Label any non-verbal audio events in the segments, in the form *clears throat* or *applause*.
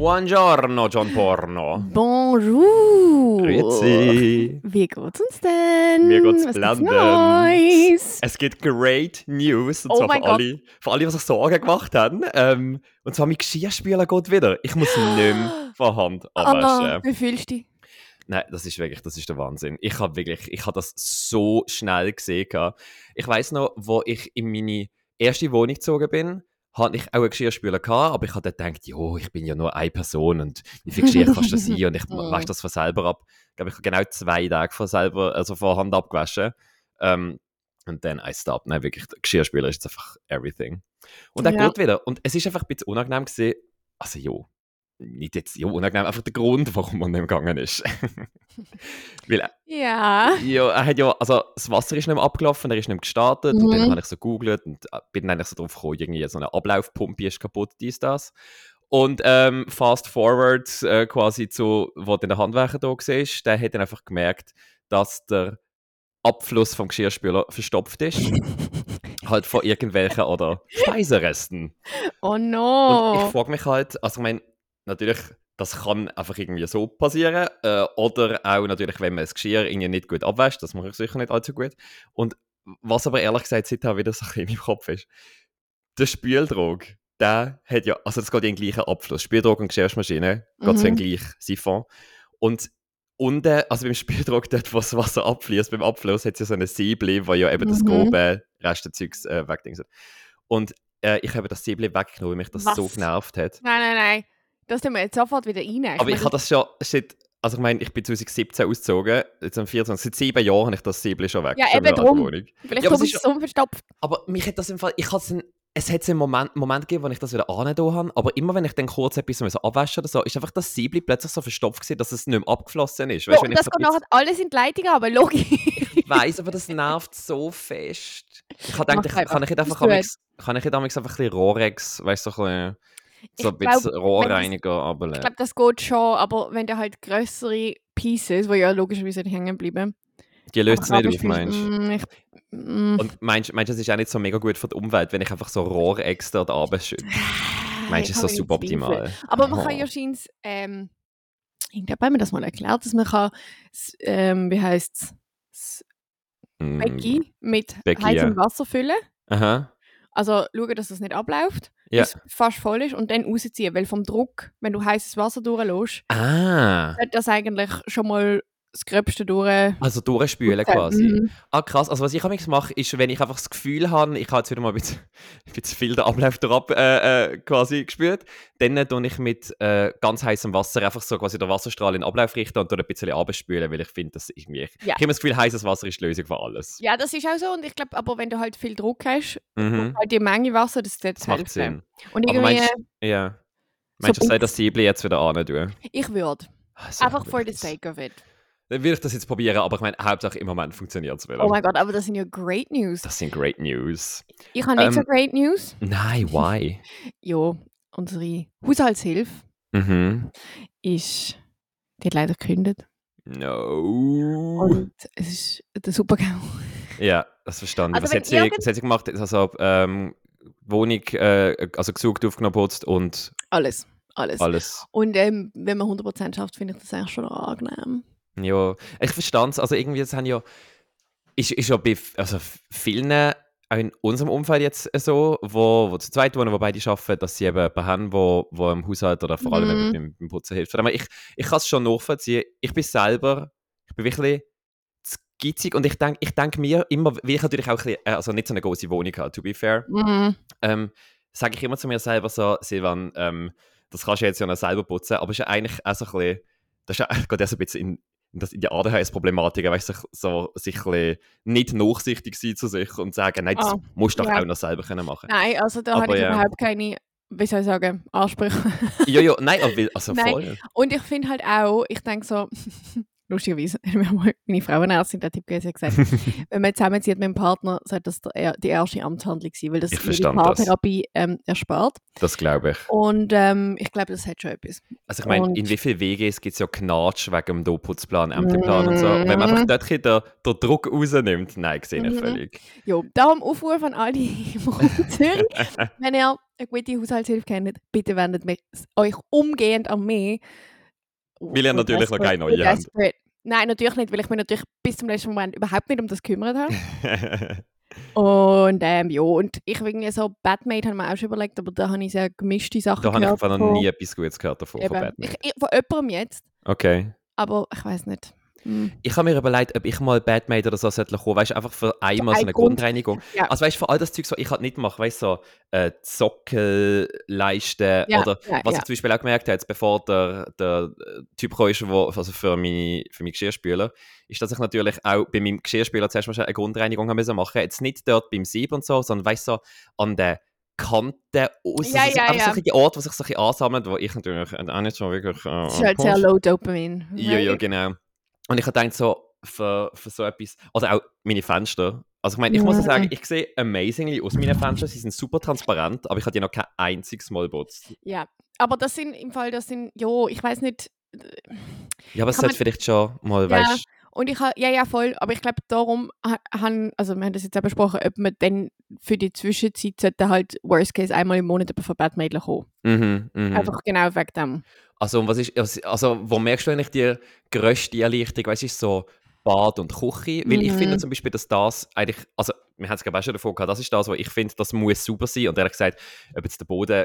Buongiorno, John Porno. Bonjour. Grüezi. Wie geht's uns denn? Mir geht's Was blendend. Es gibt great News, und Oh zwar für alle, für alle, die sich Sorgen gemacht haben. Ähm, und zwar mein Geschirrspüler geht wieder. Ich muss nicht mehr von Hand *gasps* abwaschen. Anna, wie fühlst du dich? Nein, das ist wirklich, das ist der Wahnsinn. Ich habe wirklich, ich habe das so schnell gesehen. Ich weiß noch, wo ich in meine erste Wohnung gezogen bin, hatte ich auch einen Geschirrspüler gehabt, aber ich habe dann gedacht, jo, ich bin ja nur eine Person und wie viel Geschirr kannst du sein und ich wasche das von selber ab. Ich glaube, ich habe genau zwei Tage von selber, also von Hand abgewaschen. Ähm, und dann I stopped. Nein, wirklich, Geschirrspüler ist jetzt einfach everything. Und dann Ja. geht wieder. Und es ist einfach ein bisschen unangenehm gesehen. Also, jo, nicht jetzt, jo, unangenehm, einfach der Grund, warum man nicht gegangen ist. *laughs* Weil Ja. ja, er hat ja, also das Wasser ist nicht mehr abgelaufen, er ist nicht mehr gestartet und dann Mhm. habe ich so gegoogelt und äh, bin dann eigentlich so drauf gekommen, irgendwie so eine Ablaufpumpe ist kaputt, dies, das. Und ähm, fast forward äh, quasi zu, wo dann der Handwerker da war, der hat dann einfach gemerkt, dass der Abfluss vom Geschirrspüler verstopft ist. *laughs* halt von irgendwelchen oder Speiseresten. Oh Und ich no. frage mich halt, also ich meine, natürlich, das kann einfach irgendwie so passieren. Äh, oder auch natürlich, wenn man das Geschirr irgendwie nicht gut abwäscht, das mache ich sicher nicht allzu gut. Und was aber ehrlich gesagt seitdem wieder so ein in meinem Kopf ist, der Spüldruck, der hat ja, also das geht in den gleichen Abfluss. Spüldruck und Geschirrmaschine geht so in Mhm. den gleichen Siphon. Und unten, also beim Spüldruck, dort, wo das Wasser abfließt, beim Abfluss hat es ja so eine Säble, wo ja eben das Mhm. grobe Restenzeugs äh, wegdingset. Und äh, ich habe das Säble weggenommen, weil mich das so Was? genervt hat. Nein, nein, nein. Das tun wir jetzt sofort wieder rein. Aber ich habe das schon seit, also ich meine, ich bin 2017 ausgezogen, jetzt am 24, seit sieben Jahren habe ich das Säbel schon weg. Ja, schon eben drum. Vielleicht Ja, aber ist es so verstopft. Aber mich hat das im Fall, ich hatte es hat einen Moment, Moment gegeben, wo ich das wieder angetan habe, aber immer wenn ich dann kurz etwas so abwaschen oder so, ist einfach das Säbel plötzlich so verstopft gewesen, dass es nicht mehr abgeflossen ist. Weißt, und das geht nachher alles in die Leitung, aber logisch. ich weiss, aber das nervt so fest. Ich habe gedacht, ich, kann ich nicht einfach, kann ich amigs einfach ein bisschen Rohrex, weißt du, so ein bisschen, so ein Ich bisschen Rohrreiniger Ich ableeren. glaube, das geht schon, aber wenn du halt größere Pieces, die ja logischerweise nicht hängen bleiben. Die löst es nicht auf, meinst du? mm, ich, mm, Und meinst du, das ist auch nicht so mega gut für die Umwelt, wenn ich einfach so Rohrex da oben schütte? Meinst du, ich ist meine suboptimal? Aber man kann Oh. ja scheinbar, ähm, irgendjemand hat mir das mal erklärt, dass man kann, ähm, wie heisst es, Mm, Becky mit Becky, heißem ja. Wasser füllen. Aha. Also schauen, dass das nicht abläuft, Ja. bis es fast voll ist und dann rausziehen. Weil vom Druck, wenn du heißes Wasser durchlässt, Ah, hat das eigentlich schon mal das Gröbste durch. also durchspülen quasi. mhm. Ah, krass. Also, was ich amigs mache, ist, wenn ich einfach das Gefühl habe, ich habe jetzt wieder mal ein bisschen, *laughs* ein bisschen viel den Ablauf durchab, äh, äh, quasi gespürt, dann tue ich mit äh, ganz heißem Wasser einfach so quasi den Wasserstrahl in den Ablauf richten und tue ein bisschen abspülen, weil ich finde, dass irgendwie. Ja. Ich habe das Gefühl, heißes Wasser ist die Lösung für alles. Ja, das ist auch so. Und ich glaube, aber wenn du halt viel Druck hast, Mhm. halt die Menge Wasser, das Das macht. Sinn. Und Aber irgendwie, meinst ja. Meinst du, so soll das Säbel jetzt wieder an tun? ich würde. Also, Einfach for the sake of it. Dann würde ich das jetzt probieren, aber ich meine, Hauptsache im Moment funktioniert es wieder. Oh mein Gott, aber das sind ja great News. das sind great news. Ich habe nicht so Ähm, great News. Nein, why? *laughs* Ja, unsere Haushaltshilfe mhm. ist, die hat leider gekündigt. No. Und es ist der Supergau. *laughs* Ja, das verstanden. Also was, hat sie, was hat sie gemacht? Also, ähm, Wohnung, äh, also gesucht, aufgenommen, putzt und Alles, alles. alles. Und ähm, wenn man 100% schafft, finde ich das eigentlich schon angenehm. Ja, ich verstand es. Also, irgendwie, das haben ja. Ist, ist ja bei also vielen, auch in unserem Umfeld jetzt so, wo, wo zu zweit wohnen, wo beide arbeiten, dass sie eben jemanden haben, wo, wo im Haushalt oder vor allem Mhm. beim, beim Putzen hilft. Aber ich, ich kann es schon nachvollziehen. Ich bin selber, ich bin wirklich gitzig und ich denke ich denk mir immer, weil ich natürlich auch ein bisschen, äh, also nicht so eine große Wohnung habe, to be fair, Mhm. ähm, sage ich immer zu mir selber so, Silvan, ähm, das kannst du jetzt ja noch selber putzen, aber es ist ja eigentlich auch so ein bisschen, das ist ja, *laughs* geht ja so ein bisschen in, das, die ADHS-Problematik, weißt sich, so, sich nicht nachsichtig sein zu sich und sagen, nein, das Ah, musst du doch ja. auch noch selber können machen. Nein, also da Aber habe ich ja. überhaupt keine, wie soll ich sagen, Ansprüche. ja, ja, nein, also Nein. voll. Und ich finde halt auch, ich denke so, *laughs* lustigerweise, *laughs* hat mir mal meine Frauenärztin der Tipp gegeben, sie hat gesagt, *laughs* wenn man zusammenzieht mit dem Partner, sollte das die erste Amtshandlung sein, weil das die. Paartherapie ähm, erspart. Das glaube ich. Und ähm, ich glaube, das hat schon etwas. Also ich meine, in wie vielen WGs gibt es ja Knatsch wegen dem Doputzplan, Ämterplan und so. Wenn man einfach Mhm. dort den, den Druck rausnimmt, nein, sehe ich Mhm. völlig. Jo, darum Aufruf an alle im Zürich. Wenn ihr eine gute Haushaltshilfe kennt, bitte wendet euch umgehend an mich. Weil ihr natürlich noch keine neue habt. Nein, natürlich nicht, weil ich mich natürlich bis zum letzten Moment überhaupt nicht um das gekümmert habe. *laughs* und ähm, ja, und ich irgendwie so, Batmate haben wir auch schon überlegt, aber da habe ich sehr gemischte Sachen da gehört. Da habe ich noch nie etwas Gutes gehört davon, Eben. von Batmate. Ich, ich, von jemandem jetzt. Okay. Aber ich weiß nicht. Hm. Ich habe mir überlegt, ob ich mal Batmate oder so sollte kommen, weißt du, einfach für einmal so eine Grund. Grundreinigung. Ja. Also weißt du, für all das Zeug, was ich halt nicht mache, weißt du, so äh, Sockelleisten Ja, oder ja, was ich zum Beispiel auch gemerkt habe, jetzt bevor der, der Typ kam, ist, wo, also für meine, für meine Geschirrspüler, ist, dass ich natürlich auch bei meinem Geschirrspüler zuerst mal schon eine Grundreinigung haben müssen machen. Jetzt nicht dort beim Sieb und so, sondern weißt du, so an der Kanten aus. Ja, also, ja, ja. so die Orte, wo sich so ein bisschen ansammelt, wo ich natürlich auch nicht so wirklich. Äh, Das ist halt sehr low Dopamin. Ja, ja, genau. Und ich habe gedacht, so, für, für so etwas, oder auch meine Fenster. Also ich meine, ich muss ja sagen, ich sehe amazingly aus meinen Fenstern, sie sind super transparent, aber ich habe die noch kein einziges Mal putzt. Ja, aber das sind im Fall, das sind, jo, ich weiß nicht. Ja, aber es sollte vielleicht schon mal, Ja. weißt Und ich habe, ja, ja, voll, aber ich glaube, darum ha- han, also wir haben das jetzt auch besprochen, ob man dann für die Zwischenzeit sollte halt Worst Case einmal im Monat über Verbandmädchen kommen. mhm, mhm. Einfach genau wegen dem. Also, was ist, also- wo merkst du eigentlich die grösste Erleichterung, weißt du, ist so Bad und Küche? Weil ich Mhm. finde zum Beispiel, dass das eigentlich, also, wir haben es gerade auch schon davon gehabt, das ist das, wo ich finde, das muss super sein. Und ehrlich gesagt, ob jetzt der Boden,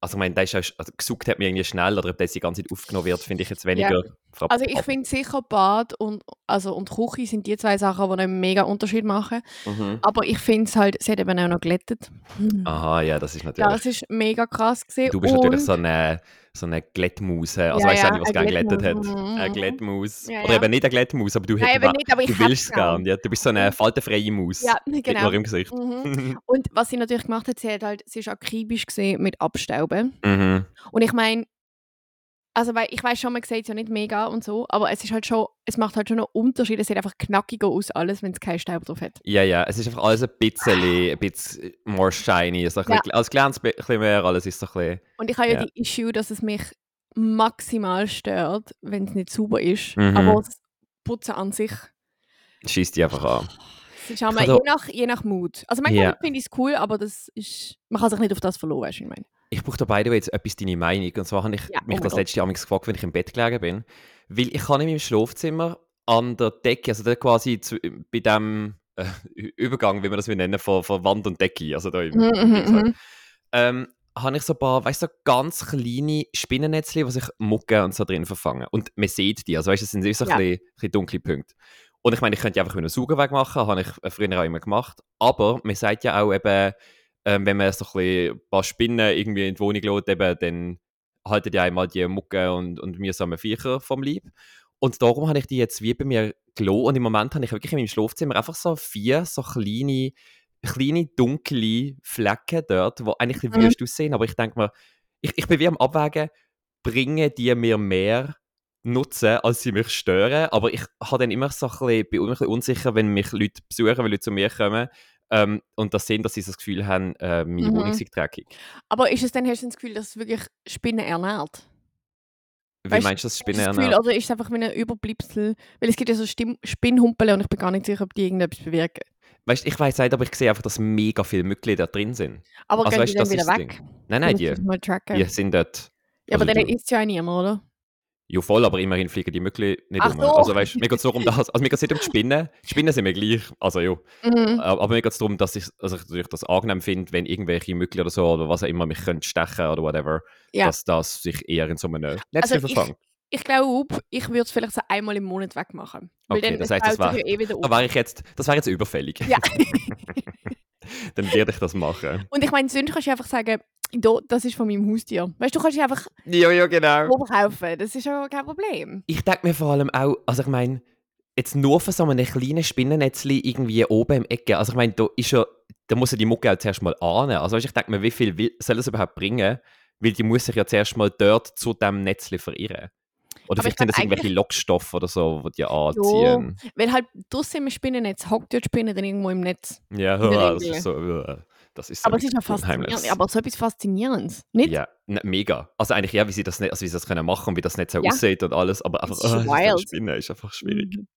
also ich meine, der ist auch, also gesucht hat mir irgendwie schnell, oder ob das die ganze Zeit aufgenommen wird, finde ich jetzt weniger frapp- Also ich ab- finde sicher Bad und, also, und Küche sind die zwei Sachen, die einen mega Unterschied machen. Mhm. Aber ich finde es halt, sie hat eben auch noch glättet. *laughs* Aha, ja, das ist natürlich. Das ist mega krass gesehen. du bist und, natürlich so eine, so eine Glättmaus. Also Ja, weißt du ja, nicht, was gerne glättet hat. Mhm, Eine mhm. Glättmaus. Ja, Oder ja. eben nicht eine Glättmaus, aber du, Nein, eben nicht, aber ich du willst es gern. gerne. Ja. Du bist so eine faltenfreie Maus. Ja, Nicht genau. nur im Gesicht. Mhm. *laughs* Und was sie natürlich gemacht hat, sie hat halt, sie ist akribisch gesehen mit Abstauben. mhm. Und ich meine, also weil ich weiß schon, man sieht es ja nicht mega und so, aber es ist halt schon, es macht halt schon einen Unterschied. Es sieht einfach knackiger aus alles, wenn es keinen Staub drauf hat. Ja, ja, es ist einfach alles ein bisschen, ein bisschen more shiny. So ein Ja. bisschen, als glänzt ein bisschen mehr, alles ist so ein bisschen... Und ich habe ja, Ja. die Issue, dass es mich maximal stört, wenn es nicht sauber ist. Mhm. Aber das Putzen an sich, Schießt die einfach an. es ist einmal, Also- je, nach, je nach Mut. Also manchmal Ja. finde ich es cool, aber das ist, man kann sich nicht auf das verlassen, weißt du, ich meine. Ich brauche da beide jetzt etwas deine Meinung. Und zwar habe ich Ja, mich oh das letzte Jahr gefragt, wenn ich im Bett gelegen bin. Weil ich kann in meinem Schlafzimmer an der Decke, also da quasi zu, bei dem äh, *laughs* Übergang, wie man das will nennen, von, von Wand und Decke, also da im, halt, mhm. ähm, habe ich so ein paar, weißt du, so ganz kleine Spinnennetzchen, die sich Mucke und so drin verfangen. Und man sieht die, also weißt du, es sind so ein, Ja. bisschen, ein bisschen dunkle Punkte. Und ich meine, ich könnte einfach mit einem Saugerweg machen, habe ich früher auch immer gemacht. Aber man sagt ja auch eben, ähm, wenn man so ein, bisschen ein paar Spinnen irgendwie in die Wohnung lässt, eben, dann halten die einmal die Mucke und, und mühsamen Viecher vom Leib. Und darum habe ich die jetzt wie bei mir gelassen. Und im Moment habe ich wirklich in meinem Schlafzimmer einfach so vier so kleine, kleine dunkle Flecken dort, die eigentlich ein bisschen Mhm. wüst aussehen. Aber ich denke mir, ich, ich bin wie am Abwägen, bringen die mir mehr Nutzen, als sie mich stören. Aber ich habe dann immer so ein bisschen, bin immer ein bisschen unsicher, wenn mich Leute besuchen, wenn Leute zu mir kommen ähm, und das sehen, dass sie das Gefühl haben, äh, meine Mhm. Wohnung sei dreckig. Aber ist es dann, hast du das Gefühl, dass es wirklich Spinnen ernährt? Wie Weißt- meinst du das du Spinnen das Gefühl, oder ist es einfach wie ein Überbleibsel? Weil es gibt ja so Stimm Spinnhumpel und ich bin gar nicht sicher, ob die irgendetwas bewirken. Weißt, ich weiß nicht, aber ich sehe einfach, dass mega viele Mitglieder drin sind. Aber Also gehen weißt die du, dann wieder ist weg? Nein, nein, die, du die sind dort. ja, aber also dann du- ist ja auch niemand, oder? Ja, voll, aber immerhin fliegen die Mückli nicht Ach um. so. Also weißt, mir geht es nur um das. Also mir geht es nicht um die Spinnen. Die Spinnen sind mir gleich. Also ja. Mhm. Aber mir geht es darum, dass ich, also ich natürlich das angenehm finde, wenn irgendwelche Mückli oder so oder was auch immer mich können stechen oder whatever, Ja. dass das sich eher in so einem Also Netzchen ich- verfangen. Ich glaube, ich würde es vielleicht so einmal im Monat wegmachen. Weil Okay, dann das es heisst, das war- eh wieder Da auf. wäre ich jetzt, das wäre jetzt überfällig. Ja. *laughs* *laughs* *laughs* Dann werde ich das machen. Und ich meine, sonst kannst du einfach sagen, «Da, das ist von meinem Haustier. Weißt du, du kannst dich einfach Ja, ja, genau. kaufen. Das ist ja kein Problem. Ich denke mir vor allem auch, also ich meine, jetzt nur von so einem kleinen Spinnennetzli irgendwie oben im Ecke. Also ich meine, da ist ja, da muss ja die Mucke auch zuerst mal ahnen. Also weißt, ich denke mir, wie viel will, soll das überhaupt bringen? Weil die muss sich ja zuerst mal dort zu dem Netzli verirren. Oder vielleicht sind das irgendwelche Lockstoffe oder so, die die anziehen. Weil halt draussen im Spinnennetz hockt die Spinne dann irgendwo im Netz. Ja, *laughs* das ist so, äh, das ist so Aber es ist ja *laughs* faszinierend. Aber so etwas Faszinierendes. Nicht? Ja, ne, mega. Also eigentlich ja, wie sie das, nicht, also wie sie das können machen und wie das nicht so Ja. aussieht und alles, aber einfach, ist oh, das ist wild. Spinne ist einfach schwierig. Mhm.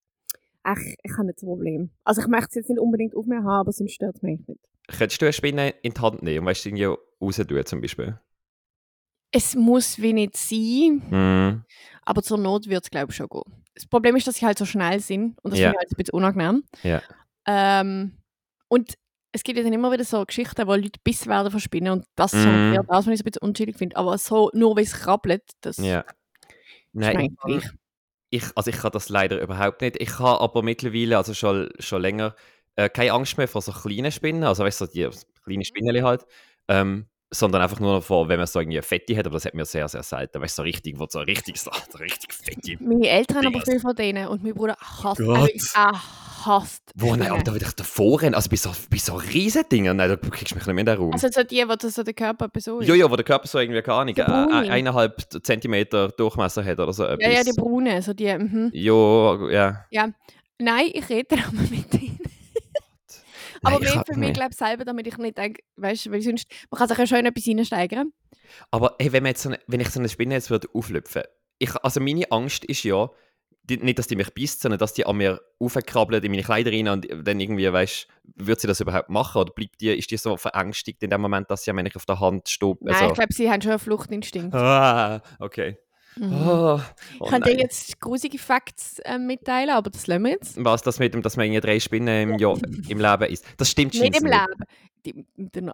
Ach, ich habe nicht das Problem. Also ich möchte es jetzt nicht unbedingt auf mir haben, aber sonst stört es mich nicht. Könntest du eine Spinne in die Hand nehmen und weißt, irgendwie raus tun, zum Beispiel? Es muss wie nicht sein, Mhm. aber zur Not wird es, glaube ich, schon gehen. Das Problem ist, dass sie halt so schnell sind und das Ja. finde ich halt ein bisschen unangenehm. Ja. Ähm, und es gibt ja dann immer wieder so Geschichten, wo Leute Biss werden verspinnen und das ist Mhm. so eher das, was ich so ein bisschen unschuldig finde. Aber so, nur weil es krabbelt, das Ja. Nein, ich, ich, also ich kann das leider überhaupt nicht. Ich habe aber mittlerweile, also schon, schon länger, äh, keine Angst mehr vor so kleinen Spinnen, also weißt du, so die kleinen Mhm. Spinnen halt, ähm, sondern einfach nur vor, wenn man so irgendwie Fette hat, aber das hat mir sehr, sehr selten, weißt du, so richtig, wo so richtig, so, richtig fette. Meine Eltern haben aber viel von denen und mein Bruder hasst, Gott. also ich, er hasst Wo, nein, aber da will ich davor rennen, also bei so, bei so riesen Dingen, nein, da kriegst du mich nicht mehr in den Raum. Also so die, wo das so der Körper so ist. ja, ja, wo der Körper so irgendwie, keine Ahnung, äh, eineinhalb Zentimeter Durchmesser hat oder so etwas. ja, ja, die Braunen, so die, mhm. Ja, ja. Nein, ich rede dann aber mit denen. Aber mehr für mich, glaube ich, selber, damit ich nicht denke, weißt du, weil sonst, man kann sich ja schon in etwas reinsteigern. Aber hey, wenn, man jetzt so eine, wenn ich so eine Spinne jetzt würde auflüpfen, ich, also meine Angst ist ja, die, nicht, dass die mich beißt, sondern dass die an mir aufkrabbelt in meine Kleider rein und dann irgendwie, weißt wird sie das überhaupt machen? Oder bleibt die, ist die so verängstigt in dem Moment, dass sie wenn ich auf der Hand stopp? Nein, ich glaube, sie haben schon einen Fluchtinstinkt. ah, okay. Oh, oh ich kann dir jetzt grusige Facts äh, mitteilen, aber das lassen wir jetzt. Was das mit dem, dass man irgendwie drei Spinnen im, Jahr, *laughs* im Leben ist? Das stimmt Nicht im Leben. Die,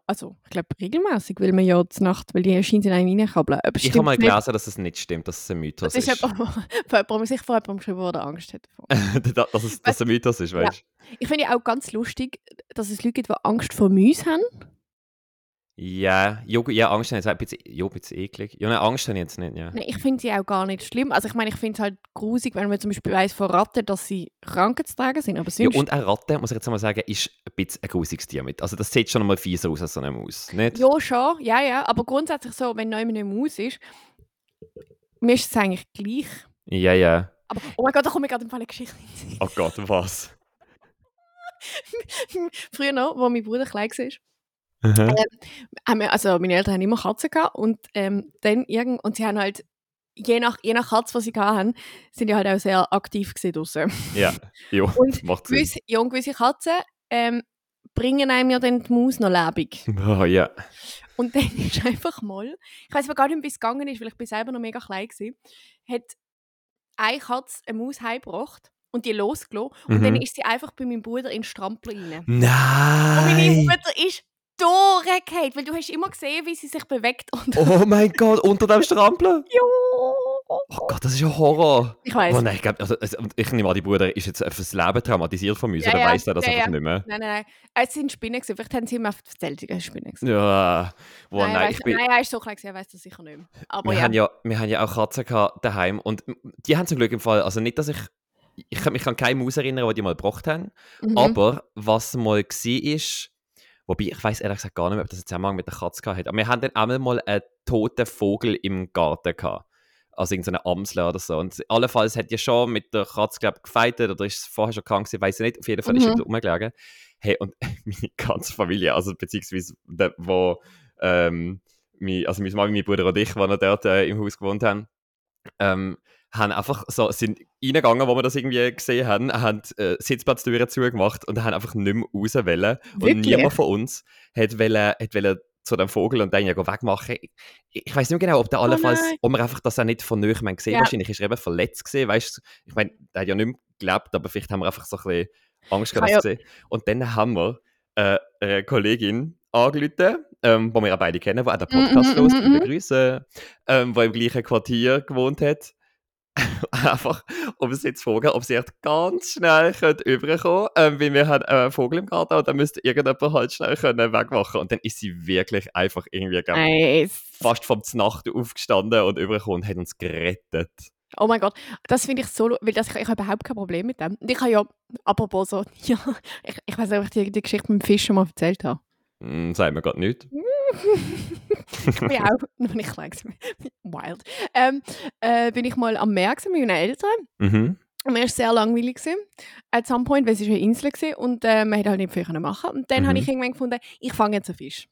also, ich glaube, regelmäßig, weil man ja zur Nacht, weil die scheint in einen reinkrabbeln. Aber Ich habe mal gelesen, dass es nicht stimmt, dass es ein Mythos Das ist ist. jemand, von jemandem, sich von jemandem geschrieben, der Angst hat *laughs* dass es dass es ein Mythos ist, Ja. weißt du? Ich finde auch ganz lustig, dass es Leute gibt, die Angst vor Mäusen haben. Ja, ja, ja, Angst habe ich jetzt ein bisschen, ja, ein bisschen eklig. Ja, nein, Angst habe ich jetzt nicht, ja. Nein, ich finde sie auch gar nicht schlimm. Also ich meine, ich finde es halt grusig, wenn man zum Beispiel weiss von Ratten, dass sie krankheitstragen sind, aber Ja, sonst... und eine Ratte, muss ich jetzt mal sagen, ist ein bisschen ein grusiges Tier mit. Also das sieht schon mal fieser aus als so eine Maus, nicht? Ja, schon, ja, ja. Aber grundsätzlich so, wenn neu eine Maus ist, mir ist es eigentlich gleich. Ja, ja. Aber, oh mein Gott, da komme ich gerade eine Geschichte hin. Oh Gott, was? *laughs* Früher noch, wo mein Bruder klein war, Mhm. wir, also meine Eltern haben immer Katzen gehabt und ähm, dann irgend, und sie haben halt, je nach, je nach Katze, die sie hatten, sind die halt auch sehr aktiv gewesen draussen. Ja, ja, *laughs* Und macht Sinn. gewisse, ja, und gewisse Katzen ähm, bringen einem ja dann die Maus noch lebendig. *laughs* Oh, ja. Und dann *laughs* ist einfach mal, ich weiß aber gar nicht, wie es gegangen ist, weil ich bin selber noch mega klein war, hat eine Katze eine Maus heimgebracht und die losgelassen. Und dann Mhm. ist sie einfach bei meinem Bruder in den Strampel rein. Und Nein! meine Mutter ist durchgefallen, weil du hast immer gesehen, wie sie sich bewegt. Und Oh *laughs* mein Gott, unter dem Strampeln? ja, Oh Gott, das ist ja Horror. ich weiß. Oh nein, ich glaube, also, ich nehme an, die Bruder ist jetzt fürs Leben traumatisiert von uns, Ja, oder ja, weiss er das ja, einfach ja. nicht mehr? Nein, nein, nein. Es sind Spinnen gewesen. Vielleicht haben sie ihm einfach erzählt, sie waren Spinnen gewesen. Ja, oh, nein, nein, ich bin... nein, er ist so klein gewesen, er weiß das sicher nicht mehr. Aber wir, ja. haben ja, wir haben ja auch Katzen gehabt daheim und die haben zum Glück im Fall, also nicht, dass ich, ich kann mich an keine Maus erinnern, die die mal gebracht haben, Mhm. aber was mal war, ist, wobei ich weiß ehrlich gesagt gar nicht mehr, ob das einen Zusammenhang mit der Katze gehabt hat, aber wir haben dann einmal mal einen toten Vogel im Garten gehabt. Also irgendeine Amsel oder so. Und allenfalls hat ja schon mit der Katze, glaube ich, gefeitet oder ist es vorher schon krank gewesen, weiß ich nicht. Auf jeden Fall ist Mhm. sie rumgelegen. Hey, und *laughs* meine ganze Familie, also beziehungsweise der, wo, ähm, mein, also meine Mama, mein Bruder und ich, die noch dort äh, im Haus gewohnt haben, ähm, haben einfach so, sind reingegangen, wo wir das irgendwie gesehen haben, haben äh, Sitzplatztüren zugemacht und haben einfach nicht mehr raus wollen. Und niemand von uns hat, wollen, hat wollen zu dem Vogel und den ja wegmachen. Ich, ich weiß nicht genau, ob der allenfalls, Oh nein. ob wir einfach das auch nicht von haben gesehen. Ja. Wahrscheinlich ist er eben verletzt gesehen, weißt du. Ich meine, der hat ja nicht mehr gelebt, aber vielleicht haben wir einfach so ein bisschen Angst gehabt, ja- zu sehen. Und dann haben wir äh, eine Kollegin angerufen, ähm, die wir ja beide kennen, die auch den Podcast Mhm, los, mhm, liebe mhm. Grüße, ähm, die im gleichen Quartier gewohnt hat. *laughs* einfach, um sie jetzt zu fragen, ob sie echt ganz schnell rüberkommen ähm, weil wir haben einen Vogel im Garten und dann müsste irgendjemand halt schnell können wegmachen und dann ist sie wirklich einfach irgendwie Nice. fast vom Znacht aufgestanden und übergekommen und hat uns gerettet. Oh mein Gott, das finde ich so, weil das, ich, ich habe überhaupt kein Problem mit dem. Und ich habe ja, apropos so, *laughs* ja, ich, ich weiß nicht, ob ich dir die Geschichte mit dem Fisch schon mal erzählt habe. Hm, sagt mir gerade nichts. *laughs* ich bin auch, *laughs* noch nicht klein wild, ähm, äh, bin ich mal am Meer mit meinen Eltern. Mhm. Und mir war sehr langweilig. Gewesen. At some point, weil es eine Insel war und äh, man hätte halt nicht viel machen Und dann Mhm. habe ich irgendwann gefunden, ich fange jetzt einen Fisch.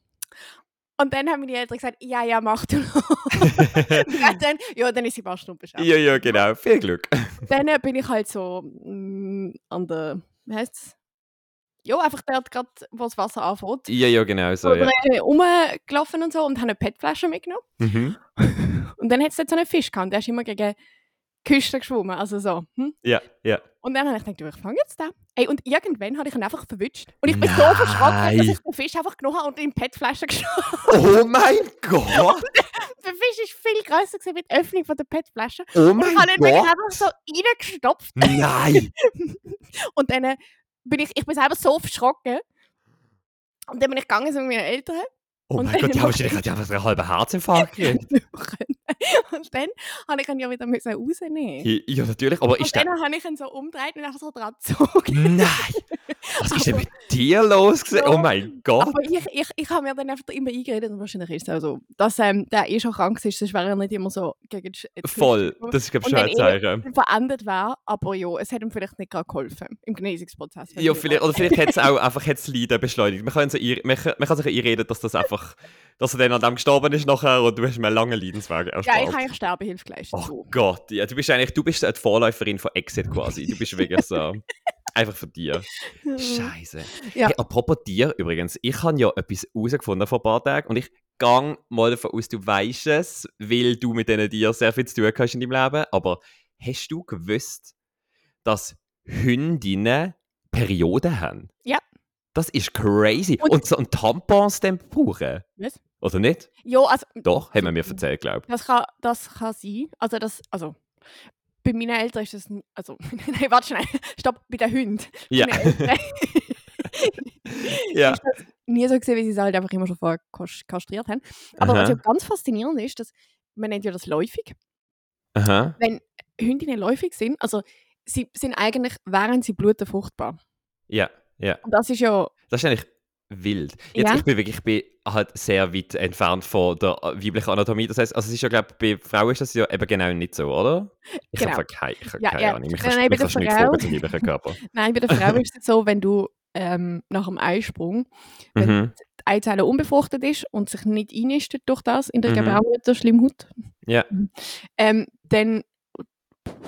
Und dann haben meine Eltern gesagt, ja, ja, mach du noch. *laughs* Dann, ja, dann ist sie ein paar Stunden beschäftigt. ja, ja, genau. Viel Glück. Dann äh, bin ich halt so mm, an der, wie heißt's? Ja, einfach dort gerade, wo das Wasser anfängt. Ja, ja, genau so, Oder ja. rumgelaufen und so und haben eine PET-Flasche mitgenommen. Mhm. *laughs* Und dann hat es dort so einen Fisch gehabt, der ist immer gegen die Küste geschwommen, also so. Hm? Ja, ja. Und dann habe ich gedacht, du, ich fange jetzt den. Ey, und irgendwann habe ich ihn einfach verwünscht. Und ich bin so verschrocken, dass ich den Fisch einfach genommen habe und in die PET-Flasche geschoben Oh mein Gott! *laughs* Der Fisch ist viel grösser gewesen mit der Öffnung von der PET-Flasche. Oh Und mein ich habe ihn Gott! einfach so reingestopft. Nein! *laughs* Und dann äh, bin ich, ich bin selber so verschrocken. Und dann bin ich gegangen mit meinen Eltern. Oh mein Gott, die mach wahrscheinlich einen halben Herzinfarkt *laughs* gekriegt. *laughs* und dann habe ich ihn ja wieder müssen rausnehmen. Ja, natürlich, aber Und ist dann habe ich ihn so umgedreht und einfach so dran gezogen. Nein! Was *laughs* ist denn mit dir los? gewesen? Oh mein Gott! Aber ich, ich, ich habe mir dann einfach immer eingeredet und wahrscheinlich ist es auch so, dass ähm, der eh schon krank ist, sonst wäre er nicht immer so gegen die Voll, das ist glaube ich schon ein wenn Zeichen. verändert wäre, aber ja, es hat ihm vielleicht nicht gerade geholfen im Genesungsprozess. Ja, vielleicht, oder vielleicht hat es auch einfach hat's Leiden beschleunigt. Man kann, so man, kann, man kann sich einreden, dass das einfach, dass er dann an dem gestorben ist nachher und du hast mir einen langen Leidensweg Ja, ich erspart. habe eigentlich Sterbehilfe geleistet. Oh so. Gott, ja, du bist eigentlich, du bist die Vorläuferin von Exit quasi. Du bist wirklich so, *laughs* einfach von dir. Scheiße. Ja. Hey, apropos dir übrigens, ich habe ja etwas herausgefunden vor ein paar Tagen und ich gang mal davon aus, du weißt es, weil du mit diesen Tieren sehr viel zu tun hast in deinem Leben. Aber hast du gewusst, dass Hündinnen Perioden haben? Ja. Das ist crazy. Und, Und- so ein Tampons dann brauchen? Was? Oder nicht? Ja, also Doch, haben wir mir erzählt, glaube ich. das kann, das kann sein. Also, das, also bei meinen Eltern ist das. Also, *laughs* nein, warte schnell. Stopp, bei den Hunden. Ja. *laughs* *laughs* Ja. nie so gesehen, wie sie es halt einfach immer schon vorher kas- kastriert haben. Aber was Aha. ja ganz faszinierend ist, dass man nennt ja das läufig. Aha. Wenn Hündinnen läufig sind, also sie sind eigentlich, während sie bluten, fruchtbar. Ja, ja. Und das ist ja. Das ist eigentlich wild. Jetzt, Ja. Ich bin wirklich ich bin halt sehr weit entfernt von der äh, weiblichen Anatomie. Das heißt, also es ist ja, glaube bei Frauen ist das ja eben genau nicht so, oder? Ich Genau. habe keine, ich hab Ja, keine ja. Ahnung. Mich Nein, kannst, nein, bei mich kannst du nicht Frau- fragen zum weiblichen Körper. *laughs* Nein, bei der Frau ist es so, wenn du ähm, nach dem Eisprung Wenn- Mhm. die Eizelle unbefruchtet ist und sich nicht einnistet durch das in der Mhm. Gebärmutter Schleimhaut, Ja. *laughs* ähm, dann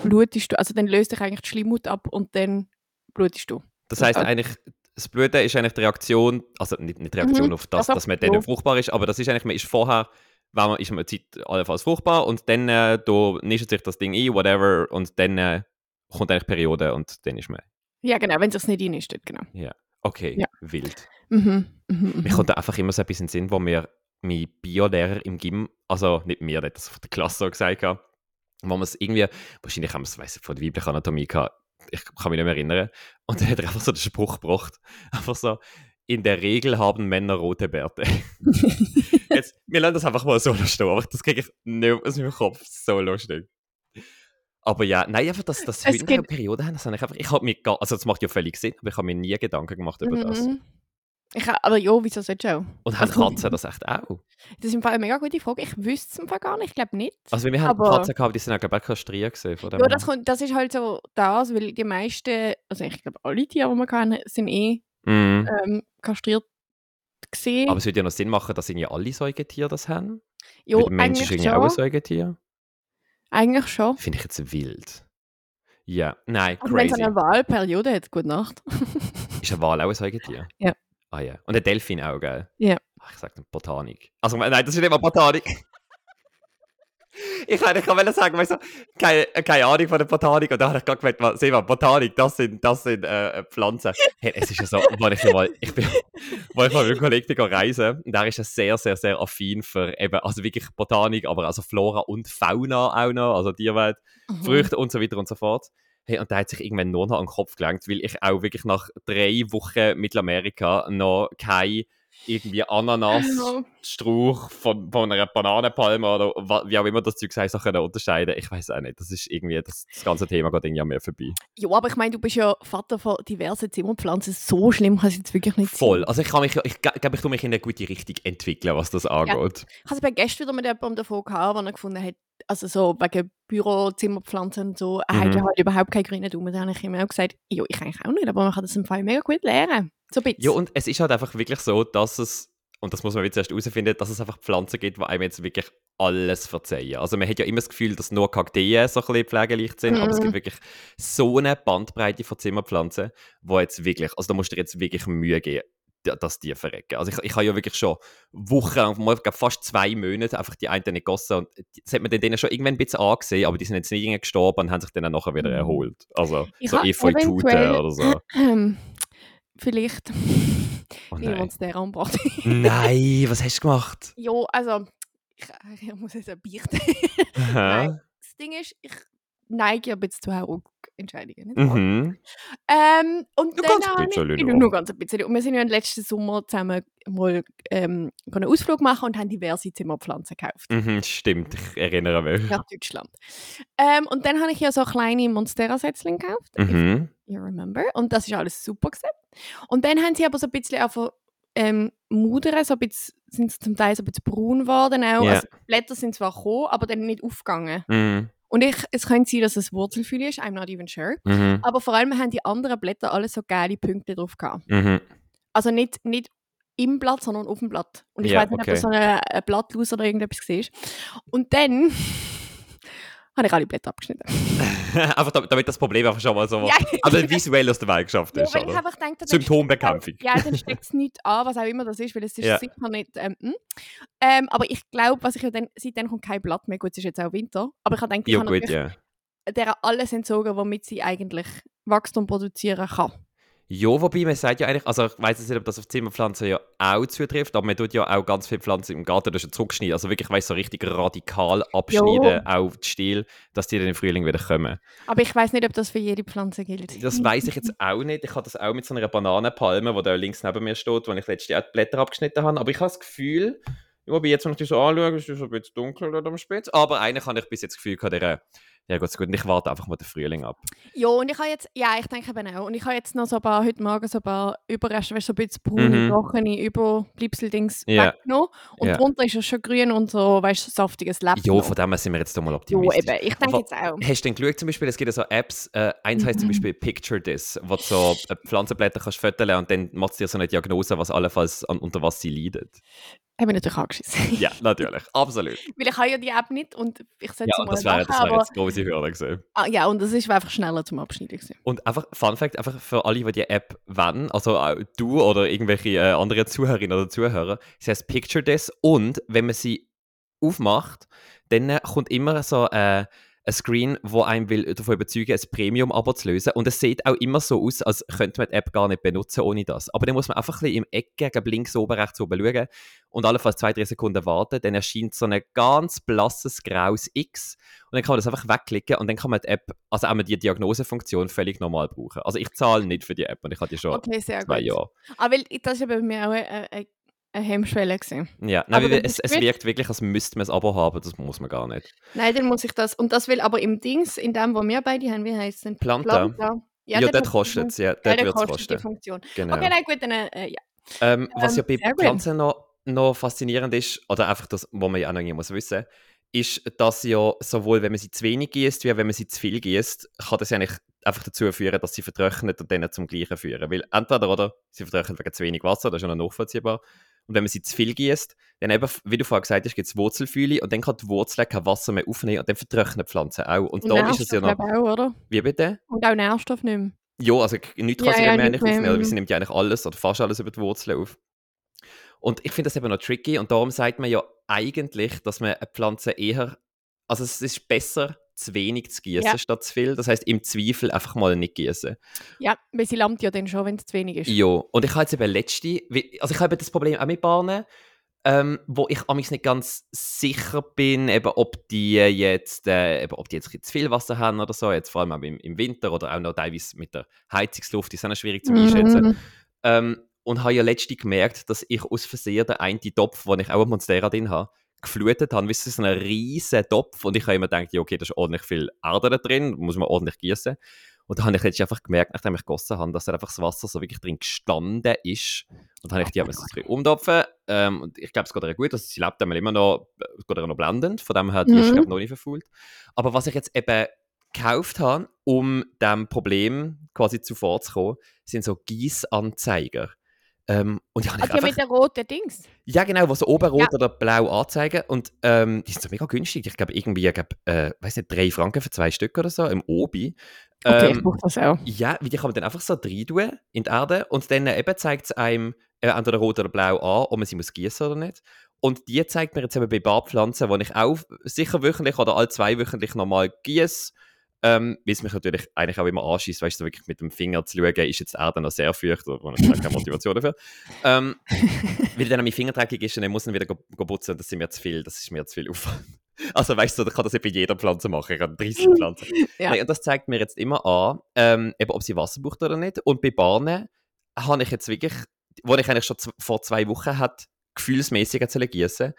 blutest du, also dann löst sich eigentlich die Schleimhaut ab und dann blutest du. Das heißt eigentlich, das Blöde ist eigentlich die Reaktion, also nicht, nicht die Reaktion Mhm. auf das, Also, dass man dann ja. fruchtbar ist, aber das ist eigentlich, man ist vorher, wenn man, ist man Zeit allenfalls fruchtbar und dann äh, da nischt sich das Ding ein, whatever, und dann äh, kommt eigentlich Periode und dann ist man, Ja, genau, wenn es sich nicht einnistet, genau. okay, Ja. wild. Mhm. Mhm. Mir mhm. kommt da einfach immer so etwas in den Sinn, wo mir mein Biolehrer im Gym, also nicht mir, der hat das von der Klasse so gesagt, wo man es irgendwie, wahrscheinlich haben wir es, weiss ich, von der weiblichen Anatomie gehabt, ich kann mich nicht mehr erinnern, und dann hat er einfach so den Spruch gebracht, einfach so, in der Regel haben Männer rote Bärte. *laughs* Jetzt, wir lassen das einfach mal so stehen, aber das kriege ich nicht aus meinem Kopf, so lustig. Aber ja, nein, einfach, dass, gibt- Perioden haben, das habe ich einfach, ich habe mir, gar, also das macht ja völlig Sinn, aber ich habe mir nie Gedanken gemacht über das. Ich, aber ja, wieso sollst du auch? Und haben Also- Katzen das echt auch? Das ist im Fall eine mega gute Frage. Ich wüsste es im Fall gar nicht. Ich glaube nicht. Also wir haben Aber- Katzen gehabt, die sind auch glaube ich kastriert gewesen ja, das, kommt, das ist halt so das, weil die meisten, also ich glaube alle Tiere, die man kann, sind eh Mhm. ähm, kastriert gesehen. Aber es würde ja noch Sinn machen, dass irgendwie alle Säugetiere das haben. ja, Weil der Mensch ist irgendwie auch ein. Säugetier. Eigentlich schon. Finde ich jetzt wild. Ja, nein, Und wenn es crazy. eine Wahlperiode hat, gute Nacht. Ist ein Wal auch ein Säugetier? Ja. Ah ja. Und ein Delfin auch, gell? Ja. Ach, ich sag dann Botanik. Also nein, das ist nicht mal Botanik. *laughs* Ich kann, ich kann sagen, weißt du, keine, keine Ahnung von der Botanik. Und da habe ich gerade gemerkt, mal, seh mal, Botanik, das sind, das sind äh, Pflanzen. Hey, es ist ja so, wo ich mal, ich bin, mal mit einem Kollegen bin reisen und der ist ja sehr, sehr, sehr affin für eben, also wirklich Botanik, aber also Flora und Fauna auch noch, also Tierwelt. Mhm. Früchte und so weiter und so fort. Hey, und der hat sich irgendwann nur noch an den Kopf gelenkt, weil ich auch wirklich nach drei Wochen Mittelamerika noch kein irgendwie Ananas-Strauch von, von einer Bananenpalme oder wie auch immer das Zeug heißt, können unterscheiden. Ich weiß auch nicht. Das ist irgendwie, das, das ganze Thema geht irgendwie an mir vorbei. Ja, aber ich meine, du bist ja Vater von diversen Zimmerpflanzen. So schlimm kann es jetzt wirklich nicht Voll. sein. Also ich kann mich, ich glaube, ich tue mich in eine gute Richtung entwickeln, was das angeht. Ich habe es bei gestern wieder mit jemandem davon gehabt, der gefunden hat, also so wegen Büro, Zimmerpflanzen und so, hat Mhm. ja halt überhaupt keine grünen Daumen. Da habe ich ihm auch gesagt, ja, ich eigentlich auch nicht, aber man kann das im Fall mega gut lernen. So ein bisschen. Ja, und es ist halt einfach wirklich so, dass es und das muss man jetzt erst herausfinden, dass es einfach Pflanzen gibt, die einem jetzt wirklich alles verzeihen. Also man hat ja immer das Gefühl, dass nur Kakteen so ein bisschen pflegeleicht sind, mhm. aber es gibt mhm. wirklich so eine Bandbreite von Zimmerpflanzen, wo jetzt wirklich, also da musst du dir jetzt wirklich Mühe geben, dass die verrecken. Also ich, ich habe ja wirklich schon Wochen, mal, fast zwei Monate einfach die einen nicht gegossen und das hat man denen schon irgendwann ein bisschen angesehen, aber die sind jetzt nicht gestorben und haben sich dann nachher wieder mhm. erholt. Also ich so Efeu-Tute oder so. *clears throat* Vielleicht oh nein. uns der angebracht. nein, was hast du gemacht? Ja, also ich, ich muss jetzt ein beichten. Nein, das Ding ist, ich neige ja ein bisschen zu Hauruck-Entscheidungen. Mhm. Ähm, und nur dann ganz ein bisschen. Nur ganz ein bisschen. Und wir sind ja im letzten Sommer zusammen mal ähm, einen Ausflug machen und haben diverse Zimmerpflanzen gekauft. Mhm, stimmt, ich erinnere mich. Nach Deutschland. Ähm, und dann habe ich ja so kleine Monstera-Setzlinge gekauft. Mhm. You remember. Und das ist alles super gewesen. Und dann haben sie aber so ein bisschen einfach ähm, Mudern, so sind sie zum Teil so ein bisschen braun geworden. Auch. Yeah. Also, die Blätter sind zwar gekommen, aber dann nicht aufgegangen. Mm. Und ich, es könnte sein, dass es Wurzelfühl ist, I'm not even sure. -hmm. Aber vor allem haben die anderen Blätter alle so geile Punkte drauf gehabt. -hmm. Also nicht, nicht im Blatt, sondern auf dem Blatt. Und ich yeah, weiß nicht, okay. ob das so ein, ein Blattlaus oder irgendetwas war. Und dann habe ich alle Blätter abgeschnitten. *laughs* einfach damit, damit, das Problem einfach schon mal so *laughs* ja. aber visuell aus der Welt geschafft ist. Ja, oder? Ich einfach gedacht, Symptombekämpfung. Ja, dann steckt es nicht an, was auch immer das ist, weil es ist ja. sicher nicht. Ähm, hm. ähm, aber ich glaube, was ich ja dann, seitdem kommt kein Blatt mehr. Gut, es ist jetzt auch Winter. Aber ich habe gedacht, ich ja, habe gut, ja. der alles entzogen, womit sie eigentlich Wachstum produzieren kann. Ja, wobei man sagt ja eigentlich, also ich weiß nicht, ob das auf Zimmerpflanzen ja auch zutrifft, aber man tut ja auch ganz viele Pflanzen im Garten das zurückschneiden. Also wirklich, weißt so richtig radikal abschneiden, auch die Stil, dass die dann im Frühling wieder kommen. Aber ich weiß nicht, ob das für jede Pflanze gilt. Das weiß ich jetzt auch nicht. Ich habe das auch mit so einer Bananenpalme, die da links neben mir steht, wo ich letztes Jahr die Blätter abgeschnitten habe. Aber ich habe das Gefühl, wobei jetzt, wenn ich die so anschaue, ist es ein bisschen dunkel oder am Spitz. Aber eigentlich habe ich bis jetzt das Gefühl, der ja, gut, gut. Und ich warte einfach mal den Frühling ab. Ja, und ich habe jetzt, ja, ich denke eben auch. Und ich habe jetzt noch so ein paar, heute Morgen so ein paar Überreste, weißt, so ein bisschen braune, mhm. trockene Überbleibsel-Dings yeah. weggenommen. Und yeah. drunter ist es schon grün und so, weißt du, so saftiges Leben. Ja, von dem sind wir jetzt doch mal optimistisch. Ja, eben. Ich denke jetzt auch. Hast du denn geschaut, zum Beispiel, es gibt ja so Apps, äh, eins heißt zum mhm. Beispiel Picture This, wo du so äh, Pflanzenblätter kannst föteln und dann macht es dir so eine Diagnose, was allenfalls an, unter was sie leidet. Haben wir natürlich angeschissen. ja, natürlich. Absolut. *laughs* Weil ich habe ja die App nicht und ich sollte ja, mal das wäre, das wäre jetzt große Hürde gewesen. Ah, ja, und das ist einfach schneller zum Abschneiden gewesen. Und einfach, Fun Fact, einfach für alle, die die App wollen, also auch du oder irgendwelche äh, andere Zuhörerinnen oder Zuhörer, sie heißt Picture This und wenn man sie aufmacht, dann kommt immer so äh, ein Screen, wo einem will davon überzeugen, ein Premium-Abo zu lösen. Und es sieht auch immer so aus, als könnte man die App gar nicht benutzen ohne das. Aber dann muss man einfach ein bisschen im Eck gegen links oben, rechts oben schauen und allenfalls zwei, drei Sekunden warten. Dann erscheint so ein ganz blasses graues X und dann kann man das einfach wegklicken und dann kann man die App, also auch die Diagnosefunktion völlig normal brauchen. Also ich zahle nicht für die App und ich hatte die schon okay, sehr zwei gut. Jahre. Aber das ist bei mir auch eine, eine eine Hemmschwelle gewesen. Ja, nein, es, es wirkt wirklich, als müsste man es Abo haben, das muss man gar nicht. Nein, dann muss ich das, und das will aber im Dings, in dem, wo wir beide haben, wie heißt es? Planta. Planta. Ja, ja dort kostet es, ja, dort ja, wird es kosten. Die Funktion. Genau. Okay, nein, gut, dann, äh, ja. Ähm, was ähm, ja bei Pflanzen noch, noch faszinierend ist, oder einfach das, was man ja auch noch muss wissen ist, dass ja sowohl, wenn man sie zu wenig gießt, wie wenn man sie zu viel gießt, kann das ja eigentlich einfach dazu führen, dass sie vertrocknet und dann zum Gleichen führen. Weil entweder, oder, sie vertrocknet wegen zu wenig Wasser, das ist ja noch nachvollziehbar, und wenn man sie zu viel gießt, dann eben, wie du vorhin gesagt hast, gibt es Wurzelfühle und dann kann die Wurzel kein Wasser mehr aufnehmen und dann vertrocknen die Pflanzen auch. Und, und da ist es ja noch. Auch, oder? Wie bitte? Und auch Nährstoff nicht mehr. Ja, also nichts kann ja, sie ja, mehr nicht aufnehmen, sie nimmt ja eigentlich alles oder fast alles über die Wurzeln auf. Und ich finde das eben noch tricky und darum sagt man ja eigentlich, dass man eine Pflanze eher, also es ist besser, zu wenig zu gießen ja. statt zu viel. Das heißt im Zweifel einfach mal nicht gießen. Ja, weil sie lammt ja dann schon, wenn es zu wenig ist. Ja, und ich habe jetzt eben letzte, also ich habe das Problem auch mit Bahnen, ähm, wo ich amigs nicht ganz sicher bin, eben, ob die jetzt, äh, eben, ob die jetzt zu viel Wasser haben oder so, jetzt vor allem auch im, im Winter oder auch noch teilweise mit der Heizungsluft, die ist auch schwierig zu mhm. einschätzen. Ähm, und habe ja letztens gemerkt, dass ich aus Versehen den einen Topf, wo ich auch Monstera drin habe, geflutet habe, wisst ihr, so einen riesen Topf und ich habe immer gedacht, ja, okay, da ist ordentlich viel Erde da drin, muss man ordentlich gießen. Und da habe ich jetzt einfach gemerkt, nachdem ich gegossen habe, dass da einfach das Wasser so wirklich drin gestanden ist. Und dann habe ich die ein umtopfen. Ähm, und ich glaube, es geht ihr gut. Also sie lebt immer noch, geht noch blendend. Von dem her, die mhm. ist glaub, noch nicht verfault. Aber was ich jetzt eben gekauft habe, um dem Problem quasi zuvorzukommen, sind so Gießanzeiger. Ähm, und ich habe Ah, die einfach, mit den roten Dings. ja genau, was so oben rot Ja. oder blau anzeigen und ähm, die sind so mega günstig. Ich glaube irgendwie, ich glaube, äh, weiß nicht, drei Franken für zwei Stück oder so im Obi. Okay, Ähm, ich brauche das auch. ja, wie die kann man dann einfach so rein tun in die Erde und dann äh, eben zeigt es einem äh, entweder rot oder blau an, ob man sie muss gießen oder nicht. Und die zeigt mir jetzt eben bei Badpflanzen, wo ich auch sicher wöchentlich oder alle zwei wöchentlich nochmal gieße, ähm, weil es mich natürlich eigentlich auch immer anschießt, weißt du, wirklich mit dem Finger zu schauen, ist jetzt die Erde noch sehr feucht oder ich habe keine Motivation dafür. Ähm, *laughs* weil dann an mein Finger dreckig ist und dann muss ich wieder go, go putzen und das ist mir zu viel, das ist mir zu viel Aufwand. *laughs* Also weißt du, ich kann das bei jeder Pflanze machen, ich habe 30 *laughs* Pflanzen. Ja. Nein, und das zeigt mir jetzt immer an, ähm, eben, ob sie Wasser braucht oder nicht. Und bei Bahnen habe ich jetzt wirklich, wo ich eigentlich schon vor zwei Wochen hat, gefühlsmäßig sollen gießen,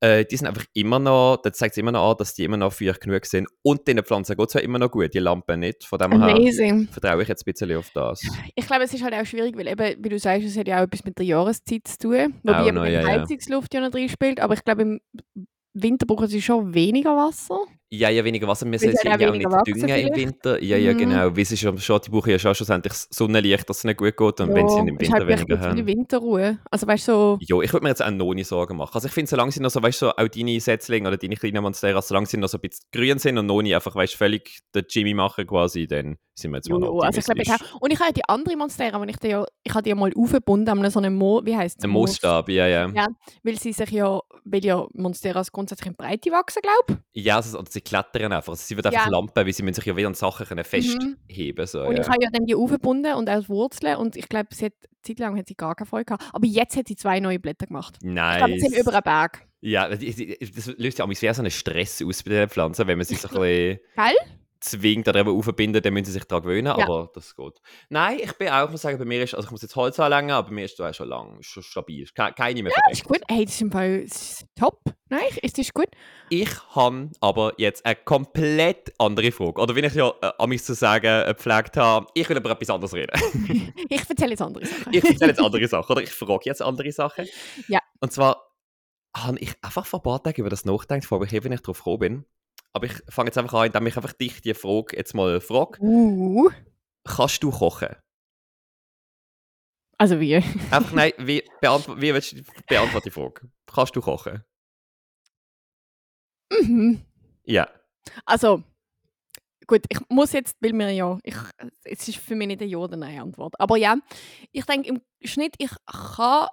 äh, die sind einfach immer noch, das zeigt immer noch an, dass die immer noch feucht genug sind. Und den Pflanzen geht es ja immer noch gut, die Lampen nicht. Von dem her Amazing. vertraue ich jetzt ein bisschen auf das. Ich glaube, es ist halt auch schwierig, weil eben, wie du sagst, es hat ja auch etwas mit der Jahreszeit zu tun. Wobei eben noch, die ja. Heizungsluft ja noch drin spielt. Aber ich glaube, im Winter brauchen sie schon weniger Wasser. Ja, ja, weniger Wasser. Wir auch ja auch nicht düngen im. Winter. Ja, ja, Mhm. genau. Sie schon, schon, die brauchen ja schon schlussendlich Sonnenlicht, dass es nicht gut geht. Und wenn sie Ja, im ist Winter halt weniger haben. Winterruhe. Also weißt so, Ja, ich würde mir jetzt auch noch nicht Sorgen machen. Also ich finde, solange sie noch so, weißt du, so, auch deine Setzlinge oder deine kleinen Monstera, solange sie noch so ein bisschen grün sind und noch nicht einfach, weißt völlig den Jimmy machen quasi, dann sind wir jetzt mal noch also ich glaube ich auch. Und ich habe ja die andere Monstera, die ich dir ja, ich habe die ja mal aufgebunden an so einem Mo, wie heißt es? Ein Moosstab, ja, ja. Ja. Weil sie sich ja, weil ja Monsteras grundsätzlich in Breite wachsen, glaube Ja, also, sie klettern einfach. Also sie wird einfach Ja. Lampen, weil sie müssen sich ja wieder an Sachen können festheben so, Und ja. ich habe ja dann die aufgebunden und auch die Wurzeln und ich glaube, sie hat Zeit lang hat sie gar keine Freude gehabt. Aber jetzt hat sie zwei neue Blätter gemacht. Ich glaube, sie sind Nice. über einen Berg. Ja, das löst ja auch sehr so einen Stress aus bei den Pflanzen, wenn man sie so ein *laughs* bisschen Geil? zwingt oder eben aufbinden, dann müssen sie sich daran gewöhnen, Ja. aber das geht. Nein, ich bin auch, ich muss sagen, bei mir ist, also ich muss jetzt Holz anlängen, aber bei mir ist es schon lang, schon stabil, keine mehr Das ist gut. Hey, das ist im Fall ist top. Nein, es ist gut. Ich habe aber jetzt eine komplett andere Frage, oder wenn ich ja äh, an mich zu sagen äh, gepflegt habe, ich will über etwas anderes reden. *laughs* Ich erzähle jetzt andere Sachen. ich erzähle jetzt andere Sachen, oder ich frage jetzt andere Sachen. Ja. Und zwar habe ich einfach vor ein paar Tagen über das nachgedacht, vor allem, wenn ich darauf gekommen bin. Aber ich fange jetzt einfach an, indem ich einfach dich die Frage jetzt mal frage. Uh, Kannst du kochen? also wie? Einfach nein, wie, *laughs* beantw wie willst du beantworten die Frage? Kannst du kochen? Mhm. Ja. Also, gut, ich muss jetzt, weil mir ja, ich, es ist für mich nicht eine Ja- oder Nein-Antwort. Aber ja, ich denke im Schnitt, ich kann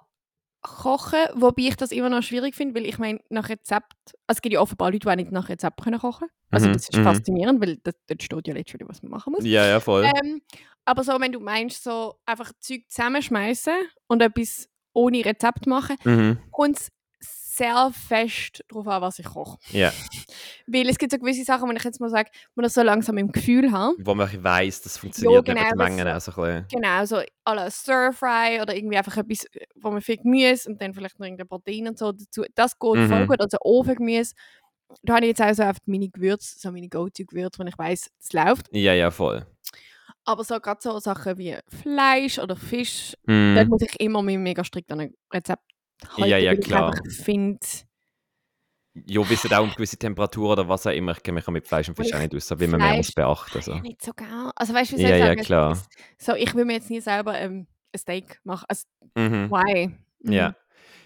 kochen, wobei ich das immer noch schwierig finde, weil ich meine, nach Rezept, also es gibt ja offenbar Leute, die auch nicht nach Rezept können kochen Also Mhm, das ist mhm. faszinierend, weil das, dort steht ja letztendlich, was man machen muss. Ja, ja, voll. Ähm, aber so, wenn du meinst, so einfach Zeug zusammenschmeißen und etwas ohne Rezept machen, Mhm. kommt es sehr fest darauf an, was ich koche. Ja. Weil es gibt so gewisse Sachen, wenn ich jetzt mal sage, wo ich so langsam im Gefühl habe. Wo man weiss, das funktioniert genau, nicht mit Mengen. Also ein bisschen. Genau, so à la Stir-Fry oder irgendwie einfach etwas, wo man viel Gemüse und dann vielleicht noch irgendein Protein und so dazu. Das geht voll Mhm. gut. Also Ofengemüse. Da habe ich jetzt auch so oft meine Gewürze, so meine Go-To-Gewürze, wenn ich weiss, es läuft. Ja, ja, voll. Aber so gerade so Sachen wie Fleisch oder Fisch, Mhm. dort muss ich immer mich mega strikt an ein Rezept halten, Ja, ja, klar. ich finde, Ja, wissen auch um gewisse Temperatur oder was auch immer. Ich kenne mich auch mit Fleisch und Fisch auch nicht aus, wie man mehr muss beachten. So. nicht so gern. Also weißt du, wie soll Ja, ich sagen? Klar. So, ich will mir jetzt nie selber ähm, ein Steak machen. Also, Mhm. why? Mhm. Ja.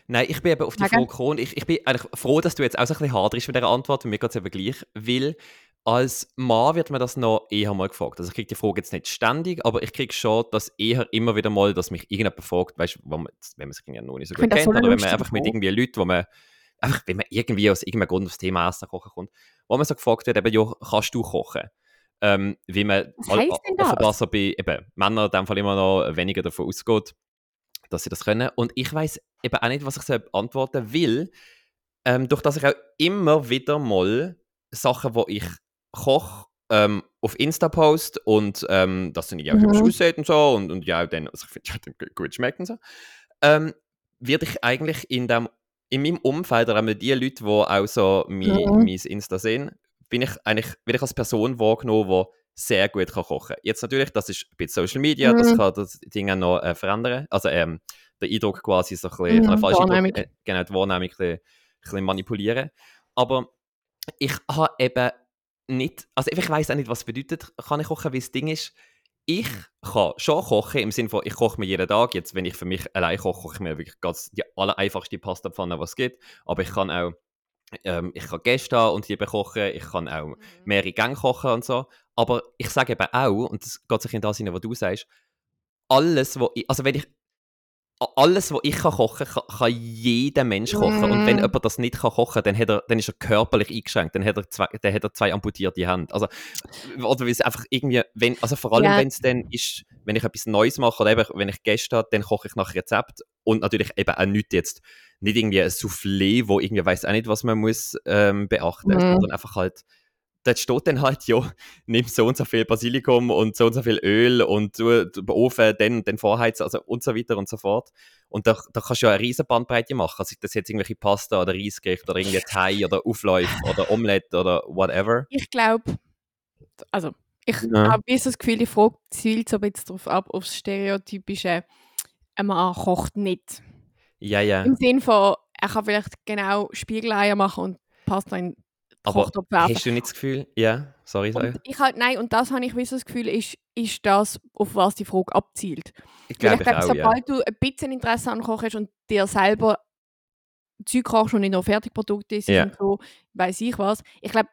Nein, ich bin eben auf die. Frage gekommen. Ich, ich bin eigentlich froh, dass du jetzt auch so ein bisschen hart bist mit dieser Antwort. Und mir geht es eben gleich. Weil als Mann wird mir das noch eher mal gefragt. Also ich kriege die Frage jetzt nicht ständig, aber ich kriege schon das eher immer wieder mal, dass mich irgendjemand fragt, weißt, man, wenn man sich ja noch nicht so gut kennt, so oder wenn man einfach mit irgendwie Leuten, wo man einfach, wenn man irgendwie aus irgendeinem Grund aufs Thema Essen kochen kommt, wo man so gefragt wird, eben, ja, kannst du kochen? Ähm, wie man Was das? offenbar bei eben, Männern in dem Fall immer noch weniger davon ausgeht, dass sie das können. Und ich weiß eben auch nicht, was ich so antworten will, ähm, durch dass ich auch immer wieder mal Sachen, wo ich koche, ähm, auf Insta post und ähm, das dann ja auch Mhm. aussieht und so und, und ja, auch dann, also *laughs* ich finde, ja, dann gut schmeckt und so, ähm, werde ich eigentlich in dem in meinem Umfeld, oder einmal die Leute, die auch so mein, Mhm. mein Insta sehen, bin ich eigentlich werde ich als Person wahrgenommen, die sehr gut kann kochen Jetzt natürlich, das ist ein bisschen Social Media, das Mhm. kann das Ding auch noch äh, verändern. Also ähm, der Eindruck quasi so ein bisschen, Mhm, kann. Eindruck, äh, genau, die Wahrnehmung ein bisschen, ein bisschen manipulieren. Aber ich habe eben nicht, also ich weiß auch nicht, was es bedeutet, kann ich kochen, weil das Ding ist, ich kann schon kochen, im Sinne von, ich koche mir jeden Tag. Jetzt, wenn ich für mich allein koche, koche ich mir wirklich ganz die allereinfachste Pastapfanne, was es gibt. Aber ich kann auch, ähm, ich kann Gäste haben und die bekochen. Ich kann auch Mhm. mehrere Gänge kochen und so. Aber ich sage eben auch, und das geht sich in das hinein, was du sagst, alles, wo ich, also wenn ich, alles, was ich kann kochen kann, kann jeder Mensch kochen. Und wenn Mm. jemand das nicht kann kochen dann, hat er, dann ist er körperlich eingeschränkt. Dann hat er zwei, dann hat er zwei amputierte Hände. Also, oder weil es einfach irgendwie, wenn, also vor allem, Ja. wenn es dann ist, wenn ich etwas Neues mache oder eben, wenn ich Gäste habe, dann koche ich nach Rezept. Und natürlich eben auch nicht jetzt, nicht irgendwie ein Soufflé, wo irgendwie weiß auch nicht, was man muss ähm, beachten, Mhm. sondern einfach halt, dort steht dann halt, ja, nimm so und so viel Basilikum und so und so viel Öl und du den Ofen dann und dann vorheizen also und so weiter und so fort. Und da, da kannst du ja eine riesen Bandbreite machen. Also das jetzt irgendwelche Pasta oder Reisgerichte oder irgendwie Thai oder Aufläufe *laughs* oder Omelette oder whatever. Ich glaube, also ich Ja. habe ein bisschen das Gefühl, die Frage zielt so ein bisschen darauf ab, aufs Stereotypische, ein Mann kocht nicht. Ja, ja. Im Sinne von, er kann vielleicht genau Spiegeleier machen und Pasta in den Aber hast du nicht das Gefühl? Ja, sorry, sorry. Ich halt, nein, und das habe ich wie so das Gefühl, ist, ist das, auf was die Frage abzielt. Ich glaube ich glaube, auch, ja. sobald du ein bisschen Interesse an Kochen hast und dir selber Zeug kochst und nicht nur Fertigprodukte isst Ja. und so, weiß ich was, ich glaube,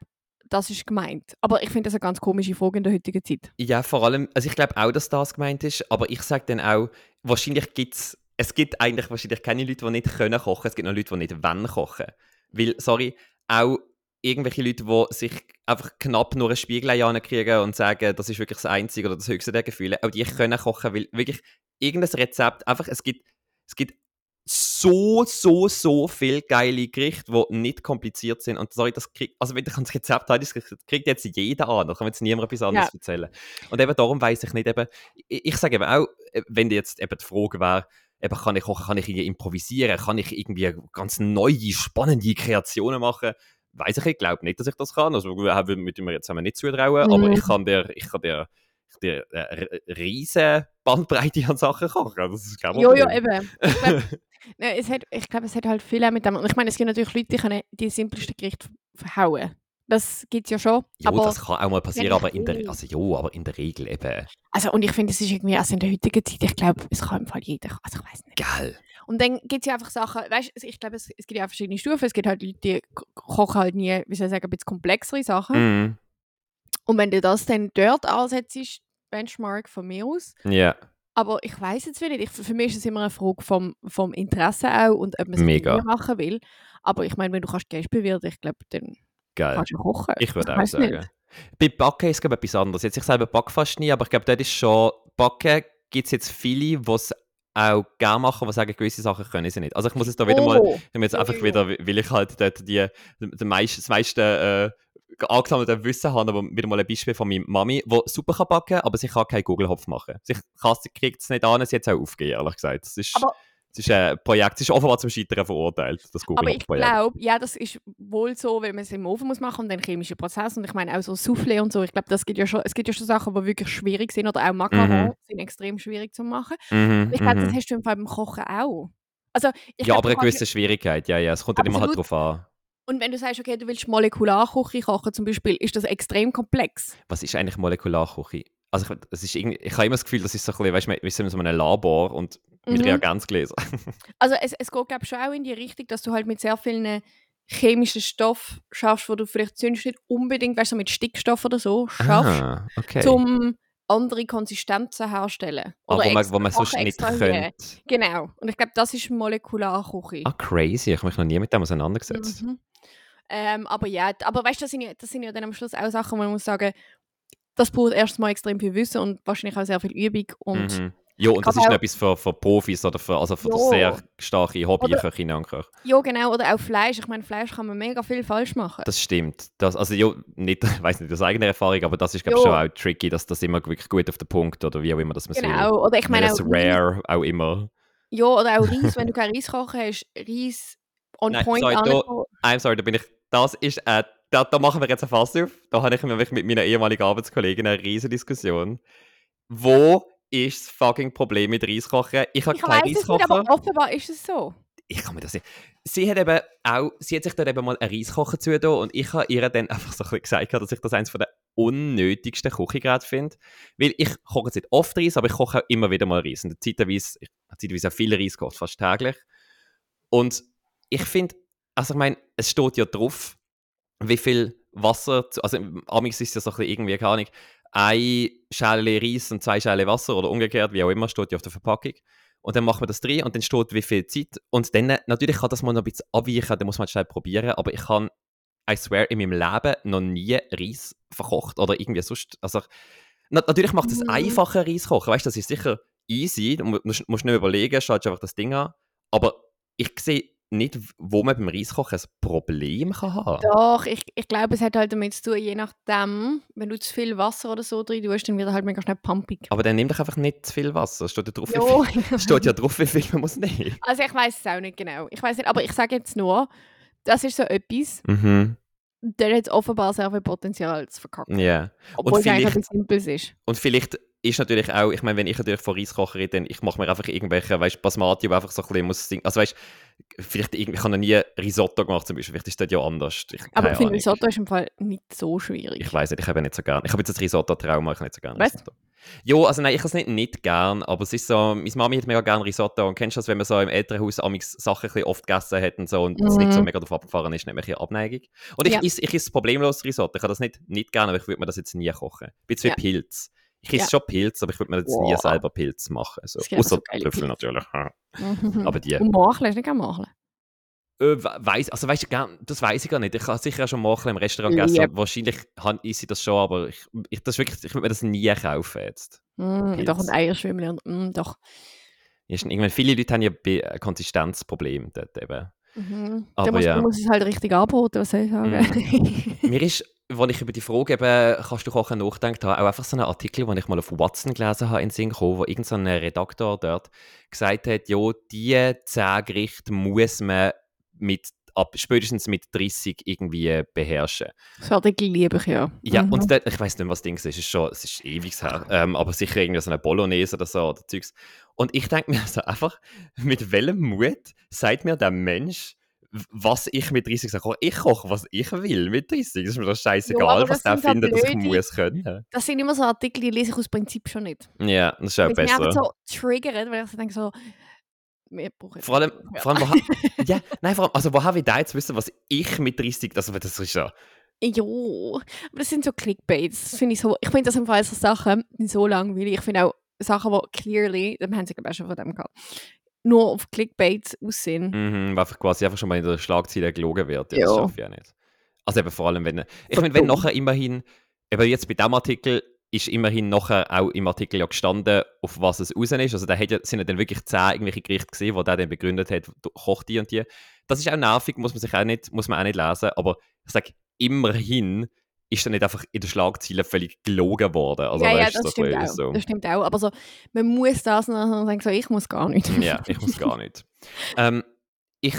das ist gemeint. Aber ich finde das eine ganz komische Frage in der heutigen Zeit. Ja, vor allem, also ich glaube auch, dass das gemeint ist, aber ich sage dann auch, wahrscheinlich gibt es, es gibt eigentlich wahrscheinlich keine Leute, die nicht können kochen, es gibt noch Leute, die nicht wollen kochen. Weil, sorry, auch irgendwelche Leute, die sich einfach knapp nur ein Spiegelei kriegen und sagen, das ist wirklich das Einzige oder das Höchste der Gefühle, auch die können kochen, weil wirklich irgendein Rezept, einfach, es gibt, es gibt so, so, so viele geile Gerichte, die nicht kompliziert sind. Und sorry, das kriegt, also wenn ich das Rezept habe, das kriegt jetzt jeder an. Da kann jetzt niemand etwas anderes erzählen. Und eben darum weiß ich nicht eben, ich, ich sage eben auch, äh, wenn jetzt eben die Frage wäre, eben kann ich kochen, kann ich irgendwie improvisieren, kann ich irgendwie ganz neue, spannende Kreationen machen, weiß ich, ich glaube nicht, dass ich das kann. Also wir haben mit dem jetzt haben wir nicht zutrauen, Mhm. aber ich kann dir, ich kann dir, dir eine riesen Bandbreite an Sachen kochen. Das ist kein Ja, ja, Problem. eben. Ich glaube, *laughs* ne, es hat, ich glaube, es hat halt viel auch mit dem. Und ich meine, es gibt natürlich Leute, die können die simplesten Gerichte verhauen. Das gibt es ja schon. Ja, aber, das kann auch mal passieren, aber in der, will. also ja, aber in der Regel eben, also, und ich finde, es ist irgendwie, also in der heutigen Zeit, ich glaube, es kann im Fall jeder. Also, ich weiß nicht. geil. Und dann gibt es ja einfach Sachen, weißt du, ich glaube, es, es gibt ja auch verschiedene Stufen. Es gibt halt Leute, die ko- kochen halt nie, wie soll ich sagen, ein bisschen komplexere Sachen. Mhm. Und wenn du das dann dort ansetzt, Benchmark von mir aus. Ja, Aber ich weiß jetzt nicht. Ich, für mich ist es immer eine Frage vom, vom Interesse auch und ob man es machen will. Aber ich meine, wenn du kannst Gäste bewirten, ich glaube, dann geil. kannst du kochen. Ich würde auch sagen. nicht. Bei Backen ist es ich, etwas anderes. Jetzt, ich selber backe fast nie, aber ich glaube, dort ist schon, Backen gibt es jetzt viele, die es auch gerne machen, die sagen, gewisse Sachen können sie nicht. Also ich muss es da wieder mal, Oh, ich muss jetzt einfach wieder, weil ich halt dort die, die meist, das meiste äh, angesammelte Wissen habe, aber wieder mal ein Beispiel von meiner Mami, die super kann backen, aber sie kann keinen Gugelhopf machen. Sie, kriegt es nicht an, sie hat es auch aufgegeben, ehrlich gesagt. Das ist, Aber- ist ein Projekt, es ist offenbar zum Scheitern verurteilt, das Aber ich glaube, ja, das ist wohl so, wenn man es im Ofen muss machen und dann chemische Prozesse. Und ich meine auch so Soufflé und so. Ich glaube, das gibt ja schon, es gibt ja schon Sachen, die wirklich schwierig sind. Oder auch Macarons Mhm. sind extrem schwierig zu machen. Mhm, Ich glaube, das mhm. hast du im Fall beim Kochen auch. Also, Ja, glaub, aber eine gewisse Schwierigkeit, ja, ja. Es kommt dann immer halt Absolut. drauf an. Und wenn du sagst, okay, du willst Molekularküche kochen zum Beispiel, ist das extrem komplex. Was ist eigentlich Molekularküche? Also ich, es ist irgendwie, ich habe immer das Gefühl, das ist so ein bisschen, weißt du, wir sind in so einem Labor und mit Mhm. Reagenzgläser. Also es, es geht glaube ich schon auch in die Richtung, dass du halt mit sehr vielen chemischen Stoffen schaffst, wo du vielleicht sonst nicht unbedingt, weißt du, mit Stickstoff oder so schaffst, ah, okay. um andere Konsistenzen herzustellen. Aber Oder wo man, wo man sonst nicht könnte. Genau. Und ich glaube, das ist Molekularküche. Ah, crazy. Ich habe mich noch nie mit dem auseinandergesetzt. Mhm. Ähm, aber ja, aber weißt du, das, sind ja- das sind ja dann am Schluss auch Sachen, wo man muss sagen, das braucht erstmal extrem viel Wissen und wahrscheinlich auch sehr viel Übung. Und Mhm. Ja, und das ist etwas für, für Profis oder für, also für Ja. sehr starke Hobbyköchinnen und Köche. ja, genau, oder auch Fleisch. Ich meine, Fleisch kann man mega viel falsch machen. Das stimmt. Das, also ja, nicht, *laughs* ich weiß nicht aus eigener Erfahrung, aber das ist glaube ich schon auch tricky, dass das immer wirklich gut auf den Punkt oder wie auch immer das man will. genau. Oder ich meine auch rare auch immer. ja, oder auch Reis, wenn du *laughs* kein Reis kochen hast, Reis on Nein, point sorry, da- I'm sorry, da bin ich. Das ist äh, da, da machen wir jetzt ein Fass auf. Da habe ich nämlich mit meiner ehemaligen Arbeitskollegin eine riesige Diskussion. Wo ist das fucking Problem mit Reiskochen? Ich habe Ich keinen weiß es nicht, aber Reiskocher. offenbar ist es so. Ich kann mir das nicht. Sie hat eben auch, sie hat sich dort eben mal einen Reiskocher zugetan und ich habe ihr dann einfach so ein bisschen gesagt, dass ich das eines der unnötigsten Küchengerät finde. Weil ich koche jetzt nicht oft Reis, aber ich koche auch immer wieder mal Reis. Und zeitweise, ich habe zeitweise auch viel Reis gekocht, fast täglich. Und ich finde, also ich meine, es steht ja drauf, wie viel Wasser, also amigs ist ja so ein bisschen irgendwie, keine Ahnung, ein Schale Reis und zwei Schale Wasser oder umgekehrt, wie auch immer, steht ja auf der Verpackung. Und dann macht man das drin und dann steht, wie viel Zeit. Und dann, natürlich kann das mal noch ein bisschen abweichen, dann muss man schnell probieren, aber ich kann, I swear, in meinem Leben noch nie Reis verkocht oder irgendwie sonst, also na, natürlich macht es mhm. einfacher Reis kochen, weißt du, das ist sicher easy, du musst, musst nicht überlegen, schaust einfach das Ding an, aber ich sehe nicht, wo man beim Reiskochen ein Problem kann haben Doch, ich, ich glaube, es hat halt damit zu tun, je nachdem, wenn du zu viel Wasser oder so drin tust, dann wird er halt mega schnell pumpig. Aber dann nimm doch einfach nicht zu viel Wasser. Steht ja drauf, jo. wie viel, steht ja drauf, wie viel man muss nehmen. *laughs* Also ich weiß es auch nicht genau. Ich weiß nicht, aber ich sage jetzt nur, das ist so etwas, mhm. der hat offenbar sehr viel Potenzial zu verkacken. Ja. Yeah. Obwohl es eigentlich ein simples ist. Und vielleicht ist natürlich auch, ich meine, wenn ich natürlich von Reis koche, dann ich mache mir einfach irgendwelche, weißt du, Basmati, wo einfach so ein bisschen muss singen. Also weißt vielleicht, ich habe noch nie Risotto gemacht zum Beispiel, vielleicht ist das ja anders. Ich, Aber ich finde, Risotto ist im Fall nicht so schwierig. Ich weiß nicht, ich habe nicht so gern. Ich habe jetzt das Risotto-Trauma, ich nicht so gerne Risotto. Jo, also nein, ich habe es nicht, nicht gern, aber es ist so, meine Mami hat mega gern Risotto und kennst du das, wenn man so im Elternhaus Sachen ein oft gegessen hat und so und es mhm. nicht so mega drauf abgefahren ist, nicht mehr Abneigung. Und ich ja. esse ich is problemlos Risotto, ich habe das nicht, nicht gerne, aber ich würde mir das jetzt nie kochen. Ein bisschen ja. Pilz. Ich esse ja. schon Pilz, aber ich würde mir jetzt wow. nie selber Pilz machen. Also, außer Trüffel natürlich. aber die. Und Macheln, du nicht gerne Macheln? Äh, weiss, also weißt du, das weiß ich gar nicht. Ich habe sicher auch schon Macheln im Restaurant gegessen. Yep. Wahrscheinlich ist sie das schon, aber ich, ich, das wirklich, ich würde mir das nie kaufen jetzt. Mm, doch, und Eierschwimmel mm, doch. Ja, irgendwann, viele Leute haben ja ein Konsistenzproblem dort eben. Mhm. Aber da muss, ja. muss es halt richtig anboten, was soll ich sagen. Mm. Mir ist als ich über die Frage eben, kannst du kochen, nachgedacht habe, auch einfach so einen Artikel, den ich mal auf Watson gelesen habe, in Sinn gekommen, wo irgendein Redaktor dort gesagt hat, ja, diese 10 Gerichte muss man mit ab spätestens mit 30 irgendwie beherrschen. Das Artikel liebe ich, ja. Ja, mhm. und dort, ich weiß nicht, was das Ding ist, es ist schon, es ist ewig her, ähm, aber sicher irgendwie so eine Bolognese oder so oder Zeugs. Und ich denke mir so einfach, *laughs* mit welchem Mut sagt mir der Mensch, was ich mit 30 sage. Ich koche, was ich will mit 30. Das ist mir doch scheißegal, ja, was der findet, dass ich muss können. Das sind immer so Artikel, die lese ich aus Prinzip schon nicht. Ja, das ist auch besser. Ich so triggert, weil ich so denke so, wir brauchen vor allem, ja. vor allem wo, *laughs* ja, nein, vor allem, also wo habe ich da jetzt wissen, was ich mit 30, also das ist ja... Jo, aber das sind so Clickbaits, finde ich so, ich finde das im Fall so Sachen so langweilig, ich finde auch Sachen, die clearly, dann haben sie schon von dem gehabt, nur auf Clickbaits aussehen. Mhm, weil quasi einfach schon mal in der Schlagzeile gelogen wird. Ja, das schaffe ich ja nicht. Also eben vor allem, wenn... Ich meine, wenn nachher immerhin... Eben jetzt bei diesem Artikel ist immerhin nachher auch im Artikel ja gestanden, auf was es raus ist. Also da ja, sind ja dann wirklich zehn irgendwelche Gerichte gesehen, wo der dann begründet hat, kocht die und die. Das ist auch nervig, muss man sich auch nicht, muss man auch nicht lesen. Aber ich sage, immerhin ist dann nicht einfach in der Schlagzeile völlig gelogen worden. Also, ja, ja, das, stimmt auch. So. das stimmt auch. Aber so, man muss das und sagen, so, ich muss gar nicht. *laughs* ja, ich muss gar nicht. ähm, ich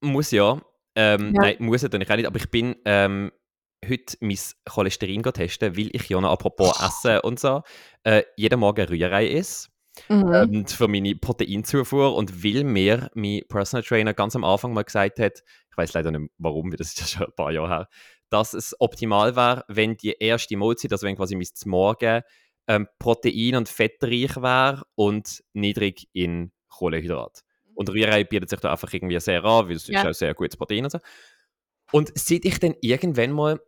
muss ja, ähm, ja. nein, muss ja dann auch nicht, aber ich bin ähm, heute mein Cholesterin testen, weil ich ja noch apropos Essen und so, äh, jeden Morgen Rührei esse. Mhm. Ähm, für meine Proteinzufuhr und weil mir mein Personal Trainer ganz am Anfang mal gesagt hat, ich weiß leider nicht warum, das ist ja schon ein paar Jahre her, dass es optimal wäre, wenn die erste Mahlzeit, also wenn quasi mein Morgen ähm, protein- und fettreich wäre und niedrig in Kohlenhydrat. Mhm. Und Rührei bietet sich da einfach irgendwie sehr an, weil es ja. ist auch sehr gutes Protein und so. Und seit ich dann irgendwann mal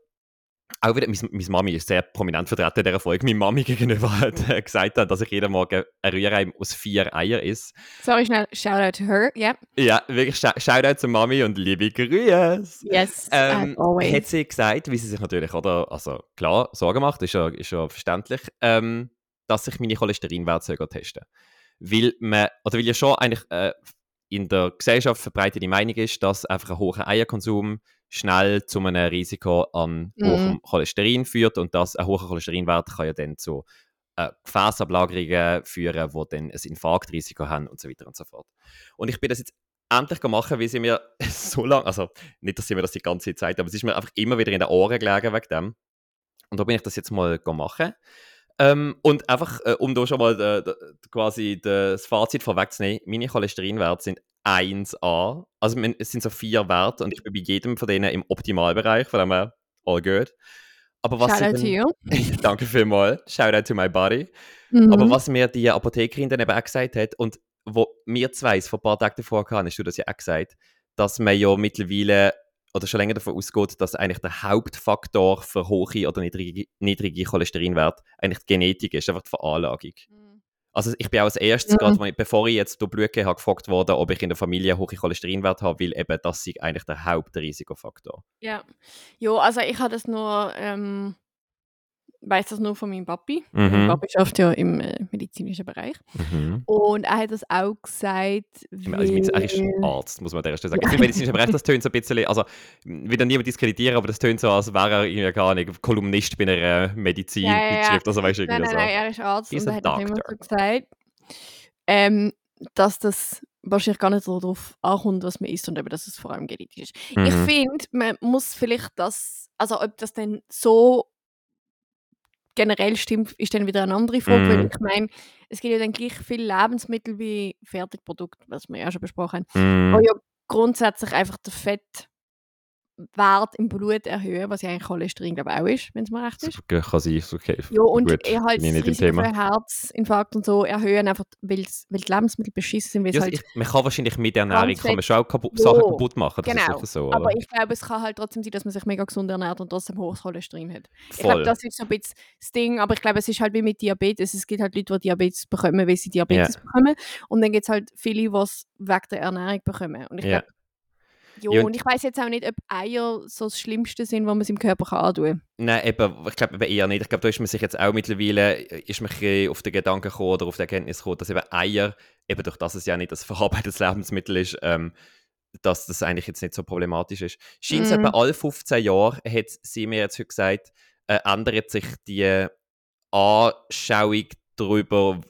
auch wieder, meine, Mami ist sehr prominent vertreten in dieser Folge. Meine Mami gegenüber hat äh, gesagt, dass ich jeden Morgen ein Rührei aus vier Eier esse. Sorry, schnell, shout out to her, yeah. Ja, wirklich, shout out zu Mami und liebe Grüße. Yes, ähm, always. Hat sie gesagt, wie sie sich natürlich, oder, also klar, Sorgen macht, ist ja, ist ja verständlich, ähm, dass ich meine Cholesterinwerte testen Weil man, oder weil ja schon eigentlich äh, in der Gesellschaft verbreitete Meinung ist, dass einfach ein hoher Eierkonsum schnell zu einem Risiko an mhm. hohem Cholesterin führt und das, ein hoher Cholesterinwert kann ja dann zu äh, Gefäßablagerungen führen, die dann ein Infarktrisiko haben und so weiter und so fort. Und ich bin das jetzt endlich machen, weil sie mir *laughs* so lange, also nicht, dass sie mir das die ganze Zeit, aber es ist mir einfach immer wieder in den Ohren gelegen wegen dem. Und da bin ich das jetzt mal machen. Ähm, und einfach, äh, um da schon mal äh, quasi das Fazit vorwegzunehmen, meine Cholesterinwerte sind 1A. Also es sind so vier Werte und ich bin bei jedem von denen im Optimalbereich, von dem her all good. Aber was Shoutout to you. *laughs* danke vielmals, shout out to my body. Mhm. Aber was mir die Apothekerin dann eben auch gesagt hat, und wo wir zwei vor ein paar Tagen davor hatten, hast du das ja auch gesagt, dass man ja mittlerweile oder schon länger davon ausgeht, dass eigentlich der Hauptfaktor für hohe oder niedrige, niedrige Cholesterinwerte eigentlich die Genetik ist, einfach die Veranlagung. Mhm. Also ich bin auch als erstes, Mhm. gerade, ich- bevor ich jetzt durch Blut gehe, habe gefragt worden, ob ich in der Familie hohe Cholesterinwerte habe, weil eben das ist eigentlich der Hauptrisikofaktor. Ja. Jo, also ich habe das nur, ähm, weiß das nur von meinem Papi. Mhm. Mein Papi arbeitet ja im äh, medizinischen Bereich. Mhm. Und er hat das auch gesagt, Also, ich meine, er ist weil- Arzt, muss man an der Stelle sagen. Ich finde, medizinischer Bereich, das tönt so ein *laughs* bisschen, also, ich will da niemand diskreditieren, aber das tönt so, als wäre er irgendwie gar nicht Kolumnist bei einer Ja, ja, ja. Medizin-Zeitschrift, also weißt Nein, irgendwie nein, so. nein, er ist Arzt He's und er hat auch immer so gesagt, ähm, dass das wahrscheinlich gar nicht so darauf ankommt, was man isst und eben, dass es vor allem genetisch ist. Ich Mhm. finde, man muss vielleicht das, also ob das dann so generell stimmt, ist dann wieder eine andere Frage, weil Mhm. ich meine, es gibt ja dann gleich viele Lebensmittel wie Fertigprodukte, was wir ja schon besprochen haben, Mhm. wo ja grundsätzlich einfach den Fettwert im Blut erhöhen, was ja eigentlich Cholesterin, glaube ich, auch ist, wenn es mir recht ist. Das kann sein, okay. Ja, und Gut, er halt ich das Thema. Herzinfarkt und so erhöhen, einfach weil die Lebensmittel beschissen sind, Ja, halt ich, man kann wahrscheinlich mit der Ernährung kann man schon auch kaputt, Sachen kaputt machen, das genau. so. Aber ich glaube, es kann halt trotzdem sein, dass man sich mega gesund ernährt und trotzdem hohes Cholesterin hat. Ich glaube, Voll. das ist so ein bisschen das Ding, aber ich glaube, es ist halt wie mit Diabetes. Es gibt halt Leute, die Diabetes bekommen, weil sie Diabetes bekommen. Und dann gibt es halt viele, die es wegen der Ernährung bekommen. Und ich Ja. glaube, jo, Ja, und- ich weiß jetzt auch nicht, ob Eier so das Schlimmste sind, was man seinem Körper kann antun kann. Nein, eben, ich glaube eher nicht. Ich glaube, da ist man sich jetzt auch mittlerweile, ist man auf den Gedanken gekommen oder auf die Erkenntnis gekommen, dass eben Eier, eben durch das es ja nicht das *laughs* verarbeitetes Lebensmittel ist, ähm, dass das eigentlich jetzt nicht so problematisch ist. Scheint es etwa alle 15 Jahre, hat sie mir jetzt heute gesagt, äh, ändert sich die Anschauung darüber,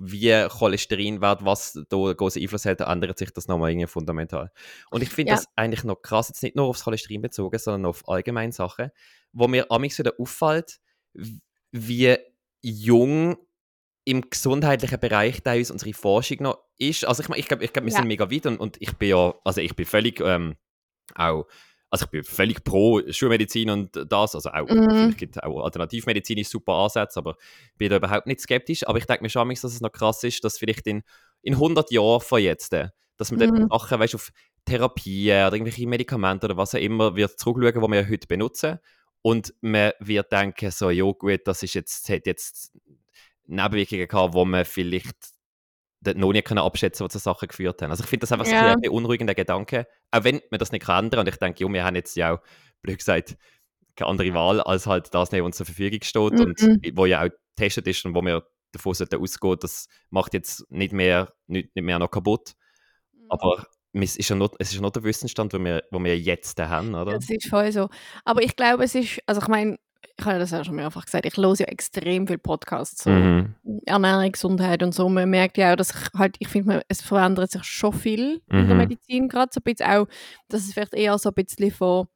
wie Cholesterinwert, was da einen großen Einfluss hat, ändert sich das nochmal irgendwie fundamental. Und ich finde Ja. das eigentlich noch krass, jetzt nicht nur aufs Cholesterin bezogen, sondern auf allgemeine Sachen, wo mir amigs wieder auffällt, wie jung im gesundheitlichen Bereich da uns unsere Forschung noch ist. Also ich meine, ich glaube, ich glaub, wir Ja. sind mega weit und, und ich bin ja, also ich bin völlig ähm, auch, also ich bin völlig pro Schulmedizin und das, also auch, Mhm. gibt auch Alternativmedizin ist super Ansätze, aber ich bin da überhaupt nicht skeptisch, aber ich denke mir schon, dass es noch krass ist, dass vielleicht in, in 100 Jahren von jetzt, äh, dass man dann Mhm. Sachen, weißt, auf Therapien oder irgendwelche Medikamente oder was auch immer, wird zurückschauen, die wir heute benutzen und man wird denken, so, ja gut, das ist jetzt, hat jetzt Nebenwirkungen gehabt, wo man vielleicht noch nicht können abschätzen was zu Sachen geführt haben. Also ich finde das einfach so Ja. ein beunruhigender Gedanke, auch wenn man das nicht kann ändern und ich denke, ja, wir haben jetzt ja auch, blöd gesagt, keine andere Wahl, als halt das was uns zur Verfügung steht und Mhm. wo ja auch getestet ist und wo wir davon sollten ausgehen, das macht jetzt nicht mehr, nicht, nicht mehr noch kaputt, aber es ist ja noch, es ist ja noch der Wissensstand, den wir, wo wir jetzt haben, oder? Das ist voll so. Aber ich glaube, es ist, also ich meine, ich habe das ja schon mehrfach gesagt, ich höre ja extrem viele Podcasts, so Mhm. Ernährung, Gesundheit und so. Man merkt ja auch, dass ich halt, ich finde, es verändert sich schon viel in der Mhm. Medizin gerade, so ein bisschen auch, dass es vielleicht eher so ein bisschen von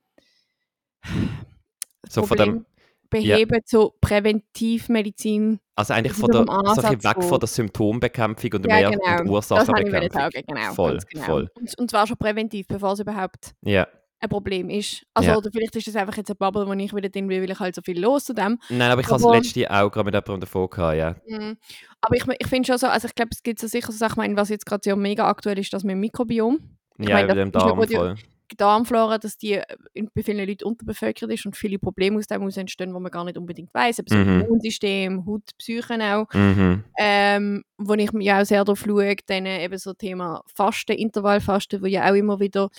So von dem, beheben zu Präventivmedizin. also eigentlich von der, Ansatz weg von der Symptombekämpfung und Ja, mehr genau. und Ursachenbekämpfung. sagen, genau. Voll, genau. voll. Und, und zwar schon präventiv, bevor es überhaupt Ja. Ein Problem ist. Also, Ja. oder vielleicht ist das einfach jetzt eine Bubble, wo ich wieder drin bin, weil ich halt so viel los zu dem. Nein, aber ich habe Aber- letzte auch gerade mit jemandem davon gehabt, ja. Mhm. Aber ich, ich finde schon so, also ich glaube, es gibt so sicher so Sachen, meine, was jetzt gerade so mega aktuell ist, das mit dem Mikrobiom. Ich Ja, meine, mit das dem ist ja Darm gut, ja. voll. Die Darmflora, dass die äh, in- bei vielen Leuten unterbevölkert ist und viele Probleme aus dem heraus entstehen, die man gar nicht unbedingt weiß. Aber so Mhm. Immunsystem, Haut, Psyche auch. Mhm. Ähm, wo ich mir ja auch sehr darauf schaue, dann eben so Thema Fasten, Intervallfasten, wo ja auch immer wieder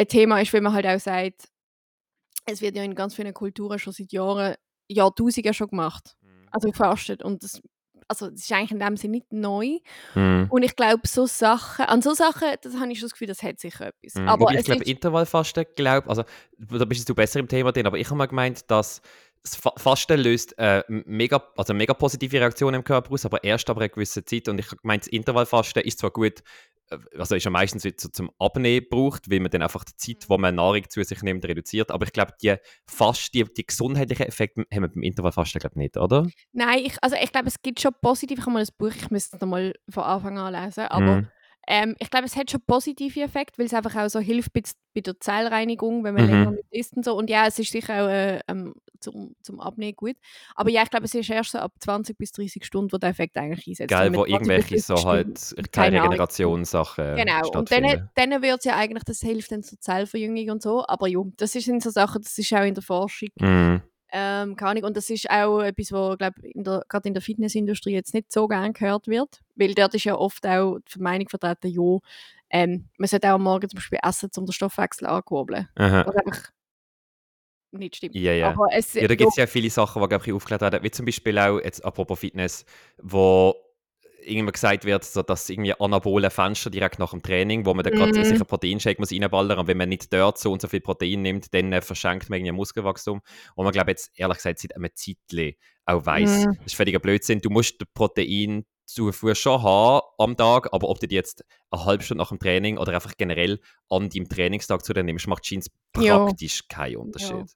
ein Thema ist, weil man halt auch sagt, es wird ja in ganz vielen Kulturen schon seit Jahren, Jahrtausenden schon gemacht. Also gefastet und das, also das ist eigentlich in dem Sinne nicht neu. Mhm. Und ich glaube, so Sachen, an so Sachen, das habe ich schon das Gefühl, das hat sicher etwas. Mhm. Aber Wobei ich glaube, Intervallfasten, glaube also da bist du besser im Thema drin, aber ich habe mal gemeint, dass das Fa- Fasten löst äh, mega, also mega positive Reaktionen im Körper aus, aber erst aber eine gewisse Zeit. Und ich gemeint, das Intervallfasten ist zwar gut, also ist ja meistens so zum Abnehmen braucht, weil man dann einfach die Zeit, wo man Nahrung zu sich nimmt, reduziert. Aber ich glaube, die Fast, die, die gesundheitlichen Effekte haben wir beim Intervallfasten glaube nicht, oder? nein, ich, also ich glaube, es gibt schon positiv, ich habe mal ein Buch, ich müsste es nochmal von Anfang an lesen, aber Mhm. Ähm, ich glaube, es hat schon positive Effekte, weil es einfach auch so hilft bei, bei der Zellreinigung, wenn man Mhm. länger nicht isst und so. Und ja, es ist sicher auch äh, ähm, zum, zum Abnehmen gut. Aber ja, ich glaube, es ist erst so ab 20 bis 30 Stunden, wo der Effekt eigentlich einsetzt. Geil, Mit wo 20 bis irgendwelche 30 so halt Stunden. keine Keine Ahnung. Regenerationssachen Genau, und dann, dann wird es ja eigentlich, das hilft dann zur Zellverjüngung und so. Aber ja, das ist- sind so Sachen, das ist auch in der Forschung Mhm. Ähm, keine Ahnung. Und das ist auch etwas, was gerade in der Fitnessindustrie jetzt nicht so gern gehört wird. Weil dort ist ja oft auch die Meinung vertreten, ja, ähm, man sollte auch am Morgen zum Beispiel essen, um den Stoffwechsel anzukurbeln. Was einfach nicht stimmt. Ja, ja. Aber es, Ja, da gibt es ja viele Sachen, die glaub ich, aufgeklärt werden. Wie zum Beispiel auch, jetzt apropos Fitness, wo irgendwann gesagt wird, so, dass irgendwie anabole Fenster direkt nach dem Training, wo man dann gerade Mhm. sich einen Proteinshake muss reinballern und wenn man nicht dort so und so viel Protein nimmt, dann äh, verschenkt man irgendwie Muskelwachstum. Und man glaube jetzt ehrlich gesagt seit einem Zeitchen auch weiss, Mhm. das ist völliger Blödsinn, du musst Protein Zufuhr schon haben am Tag, aber ob du die jetzt eine halbe Stunde nach dem Training oder einfach generell an deinem Trainingstag zu dir nimmst, macht Ja. praktisch keinen Unterschied.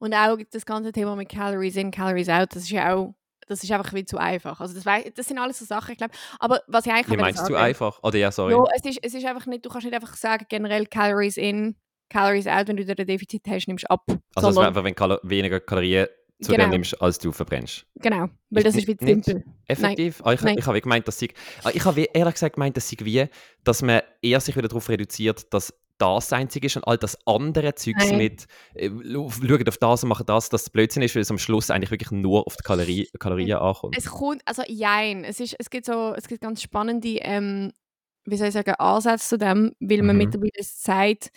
Und auch das ganze Thema mit Calories in, Calories out, das ist ja auch, das ist einfach wie zu einfach. Also das, das sind alles so Sachen, ich glaube. Aber was ich eigentlich Wie meinst du sagen- einfach? Oder ja, sorry. Ja, es ist, es ist einfach nicht, du kannst nicht einfach sagen, generell Calories in, Calories out, wenn du da ein Defizit hast, nimmst du ab. Also wäre Sondern- einfach, wenn du Kalo weniger Kalorien zu dir Genau. nimmst, als du verbrennst. Genau, weil das Nicht- ist wie zu simpel. Effektiv? Ah, ich Nein. ich habe gemeint, dass sie, ah, ich habe ehrlich gesagt gemeint, dass sie wie, dass man eher sich wieder darauf reduziert, dass das Einzige ist und all das andere Zeugs Nein. mit äh, schaut auf das und machen das, dass das Blödsinn ist, weil es am Schluss eigentlich wirklich nur auf die Kalorie, Kalorien ankommt. Es kommt, also jein, es, ist, es, gibt so, es gibt ganz spannende, ähm, wie soll ich sagen, Ansätze zu dem, weil man Mhm. mittlerweile sagt,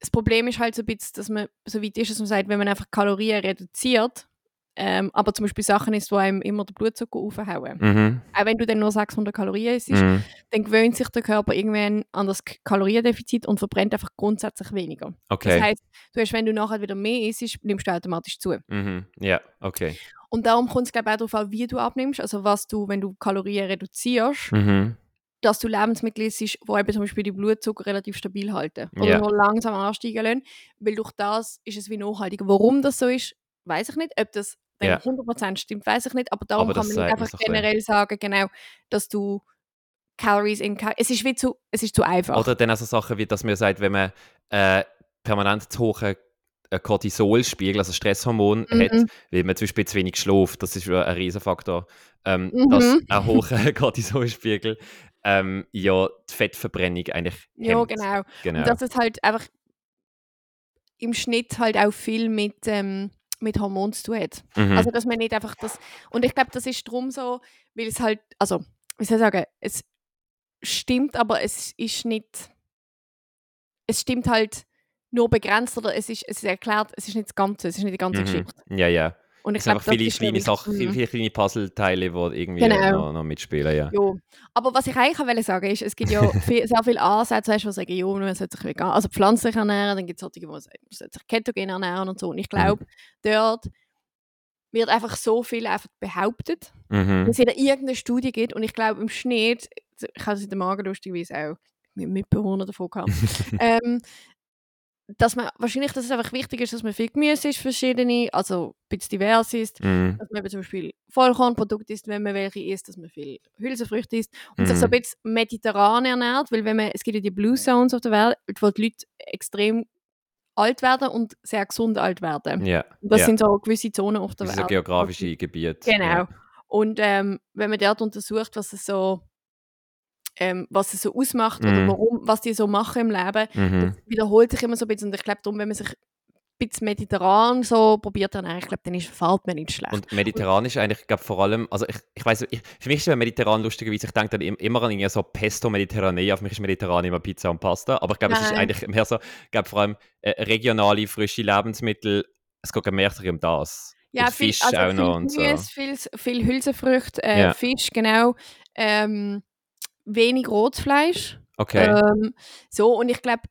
das Problem ist halt so ein bisschen, dass man, so weit ist, dass man sagt, wenn man einfach Kalorien reduziert, ähm, aber zum Beispiel Sachen isst, die einem immer den Blutzucker aufhauen. Mhm. Auch wenn du dann nur 600 Kalorien isst, Mhm. dann gewöhnt sich der Körper irgendwann an das Kaloriendefizit und verbrennt einfach grundsätzlich weniger. Okay. Das heißt, du hast, wenn du nachher wieder mehr isst, nimmst du automatisch zu. mhm. Ja, okay. Und darum kommt es glaube ich auch darauf an, wie du abnimmst, also was du, wenn du Kalorien reduzierst, Mhm. dass du Lebensmittel isst, die eben zum Beispiel die Blutzucker relativ stabil halten oder Ja. nur langsam ansteigen lassen, weil durch das ist es wie nachhaltiger. Warum das so ist, weiß ich nicht. Ob das dann Ja. 100% stimmt, weiß ich nicht, aber darum Aber kann man nicht einfach generell sagen, genau, dass du Calories in Cal es ist wie zu, es ist zu einfach. Oder dann auch so Sachen wie, dass man sagt, wenn man äh, permanent zu hohe äh, Cortisolspiegel, also Stresshormon Mhm. hat, weil man zum Beispiel zu wenig schläft, das ist ja ein Riesenfaktor, ähm, Mhm. dass ein hoher *laughs* Cortisolspiegel ähm, ja die Fettverbrennung eigentlich ja, hemmt. genau. genau. Und dass es halt einfach im Schnitt halt auch viel mit, ähm, mit Hormonen zu tun hat. mhm. Also, dass man nicht einfach das. Und ich glaube, das ist drum so, weil es halt, also, wie soll ich sagen, es stimmt, aber es ist nicht. Es stimmt halt nur begrenzt oder es ist, es ist erklärt, es ist nicht das Ganze, es ist nicht die ganze mhm. Geschichte. Ja, ja. Und ich glaube, einfach viele kleine Sachen, viele, Mhm. viele kleine Puzzleteile, die irgendwie Genau. noch, noch mitspielen, ja. Ja. Aber was ich eigentlich auch wollte sagen ist, es gibt ja *laughs* viel, sehr viele Ansätze, weißt die sagen, ja, man sollte sich vegan, also pflanzlich ernähren, dann gibt es solche, die man sich ketogen ernähren und so. Und ich glaube, dort wird einfach so viel einfach behauptet, Mhm. wenn es wieder irgendeine Studie gibt und ich glaube im Schnitt, ich habe es in der Magen lustigerweise auch mit Mitbewohnern davon gehabt, *laughs* ähm, dass man wahrscheinlich, dass es einfach wichtig ist, dass man viel Gemüse isst, verschiedene, also ein bisschen divers ist, Mhm. dass man eben zum Beispiel Vollkornprodukte isst, wenn man welche isst, dass man viel Hülsenfrüchte isst und sich so ein Mhm. bisschen mediterran ernährt, weil wenn man, es gibt ja die Blue Zones auf der Welt, wo die Leute extrem alt werden und sehr gesund alt werden. Ja. Und das ja. sind so gewisse Zonen auf der Das sind so Welt. geografische Gebiete. Genau. Ja. Und ähm, wenn man dort untersucht, was es so, ähm, was es so ausmacht oder Mhm. warum, was die so machen im Leben, Mhm. das wiederholt sich immer so ein bisschen. Und ich glaube, darum, wenn man sich ein bisschen mediterran so probiert, dann ich glaube, dann ist, fällt man nicht schlecht. Und mediterran ist eigentlich, glaube vor allem, also ich, ich weiß, für mich ist ja mediterran lustigerweise, ich denke dann im- immer an irgendwie so Pesto Mediterranea, für mich ist mediterran immer Pizza und Pasta, aber ich glaube, es ist eigentlich mehr so, ich glaube vor allem äh, regionale, frische Lebensmittel, es geht mehr um das. Ja, viel, Fisch also auch viel noch und so. Gemüse, viel, viel Hülsenfrüchte, äh, Ja. Fisch, genau. Ähm, wenig Rotfleisch. Okay. Ähm, so, und ich glaube,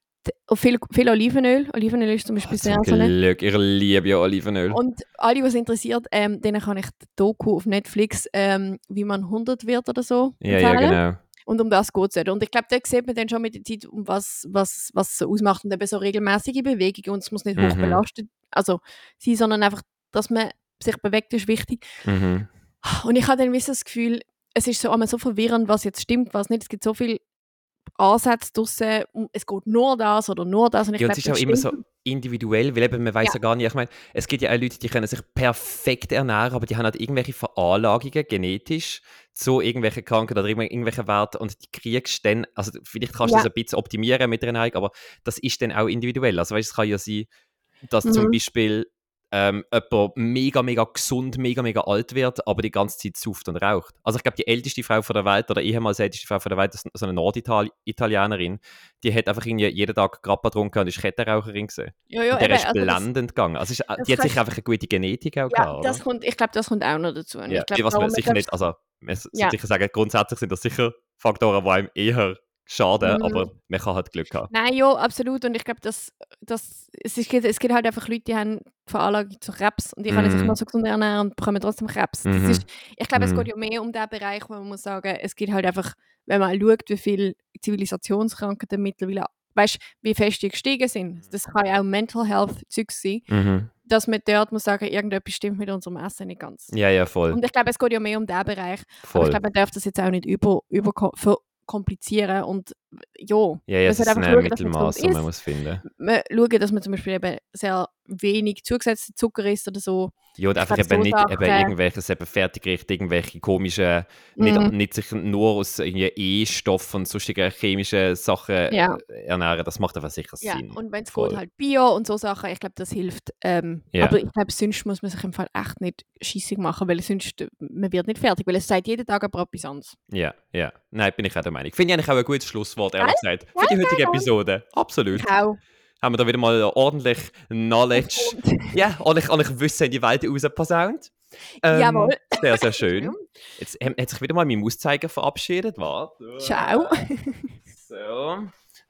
viel, viel Olivenöl. Olivenöl ist zum Beispiel sehr so eine. Glück, ich liebe ja Olivenöl. Und alle, was interessiert, ähm, denen kann ich die Doku auf Netflix, ähm, wie man 100 wird oder so, ja, ja, genau. Und um das geht es. Und ich glaube, da sieht man dann schon mit der Zeit, um was, was, was es so ausmacht. Und eben so regelmäßige Bewegungen. Und es muss nicht Mhm. hoch belastet also, sein, sondern einfach, dass man sich bewegt, ist wichtig. Mhm. Und ich habe dann so das Gefühl, es ist so einmal so verwirrend, was jetzt stimmt, was nicht. Es gibt so viele Ansätze draussen, es geht nur das oder nur das. Und ich Ja, glaub, es ist auch immer so individuell, weil eben man weiß Ja. ja. gar nicht, ich meine, es gibt ja auch Leute, die können sich perfekt ernähren, aber die haben halt irgendwelche Veranlagungen genetisch zu irgendwelchen Krankheiten oder irgendwel- irgendwelchen Werten und die kriegst dann, also vielleicht kannst du Ja. das ein bisschen optimieren mit der Ernährung, aber das ist dann auch individuell. Also weißt, es kann ja sein, dass zum Mhm. Beispiel ähm, jemand mega, mega gesund, mega, mega alt wird, aber die ganze Zeit sauft und raucht. Also ich glaube, die älteste Frau von der Welt oder ehemals älteste Frau von der Welt, das ist so eine Norditalienerin, die hat einfach irgendwie jeden Tag Grappa getrunken und ist Kettenraucherin gewesen. Ja, ja, und der eben, ist also das- blendend gegangen. Also ist, das die hat sicher einfach eine gute Genetik auch Ja, gehabt, das kommt, ich glaube, das kommt auch noch dazu. Ja, ich glaub, was man darum- ich sicher nicht, also man Ja. sicher sagen, grundsätzlich sind das sicher Faktoren, die einem eher schaden, Mhm. aber man kann halt Glück haben. Nein, ja, absolut. Und ich glaube, dass, dass es, ist, es gibt halt einfach Leute, die haben Veranlagung zu Krebs und die können sich Mhm. noch so gesund ernähren und bekommen trotzdem Krebs. Mhm. ist, ich glaube, es Mhm. geht ja mehr um den Bereich, wo man muss sagen, es gibt halt einfach, wenn man schaut, wie viele Zivilisationskrankheiten mittlerweile, weißt wie fest die gestiegen sind. Das kann ja auch Mental Health Zeug sein, Mhm. dass man dort muss sagen, irgendetwas stimmt mit unserem Essen nicht ganz. Ja, ja, voll. Und ich glaube, es geht ja mehr um den Bereich. Aber voll. ich glaube, man darf das jetzt auch nicht über, über komplizieren und ja, ja, ja, es ist ein schauen, Mittelmaß, das man muss finden. man schauen, dass man zum Beispiel eben sehr wenig zugesetzte Zucker isst oder so. Ja, und Ich einfach eben nicht eben irgendwelches eben Fertiggericht, irgendwelche komischen, nicht, Mhm. nicht sich nur aus E-Stoffen und sonstigen chemischen Sachen Ja. äh, ernähren. Das macht einfach sicher Ja, Sinn. und wenn es geht, halt Bio und so Sachen, ich glaube, das hilft. Ähm, Ja. Aber ich glaube, sonst muss man sich im Fall echt nicht scheissig machen, weil sonst äh, man wird nicht fertig, weil es sagt jeden Tag aber etwas anderes. Ja, ja. Nein, bin ich auch der Meinung. Finde ich eigentlich auch ein gutes Schlusswort, ehrlich gesagt, für die heutige. Episode. Absolut. Kau. Haben wir da wieder mal ordentlich Knowledge, ja, ordentlich, ordentlich Wissen in die Welt rausposaunt. Ähm, Jawohl. Sehr, sehr schön. Jetzt ähm, hat sich wieder mal mein Mauszeiger verabschiedet. Warte. Ciao. So.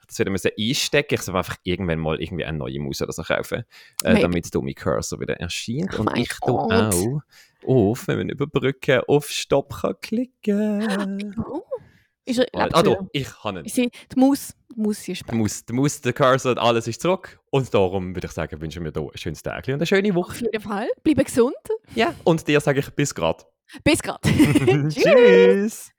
Das wieder müssen einstecken. Ich soll einfach irgendwann mal irgendwie eine neue Maus oder so kaufen, äh, damit das dumme Cursor wieder erscheint. Oh Und ich tue auch auf, wenn man überbrücken, auf Stopp kann klicken. Oh. Ist er, Ah, lebt da, ich kann ihn. Sehe, die Maus, die Maus ist Der Maus, der Maus, der Cursor alles ist zurück. Und darum würde ich sagen, wünschen wir dir ein schönes Tag und eine schöne Auf Woche. jeden Fall. Bleibe gesund. Ja, und dir sage ich bis grad. Bis gerade. *laughs* *laughs* Tschüss.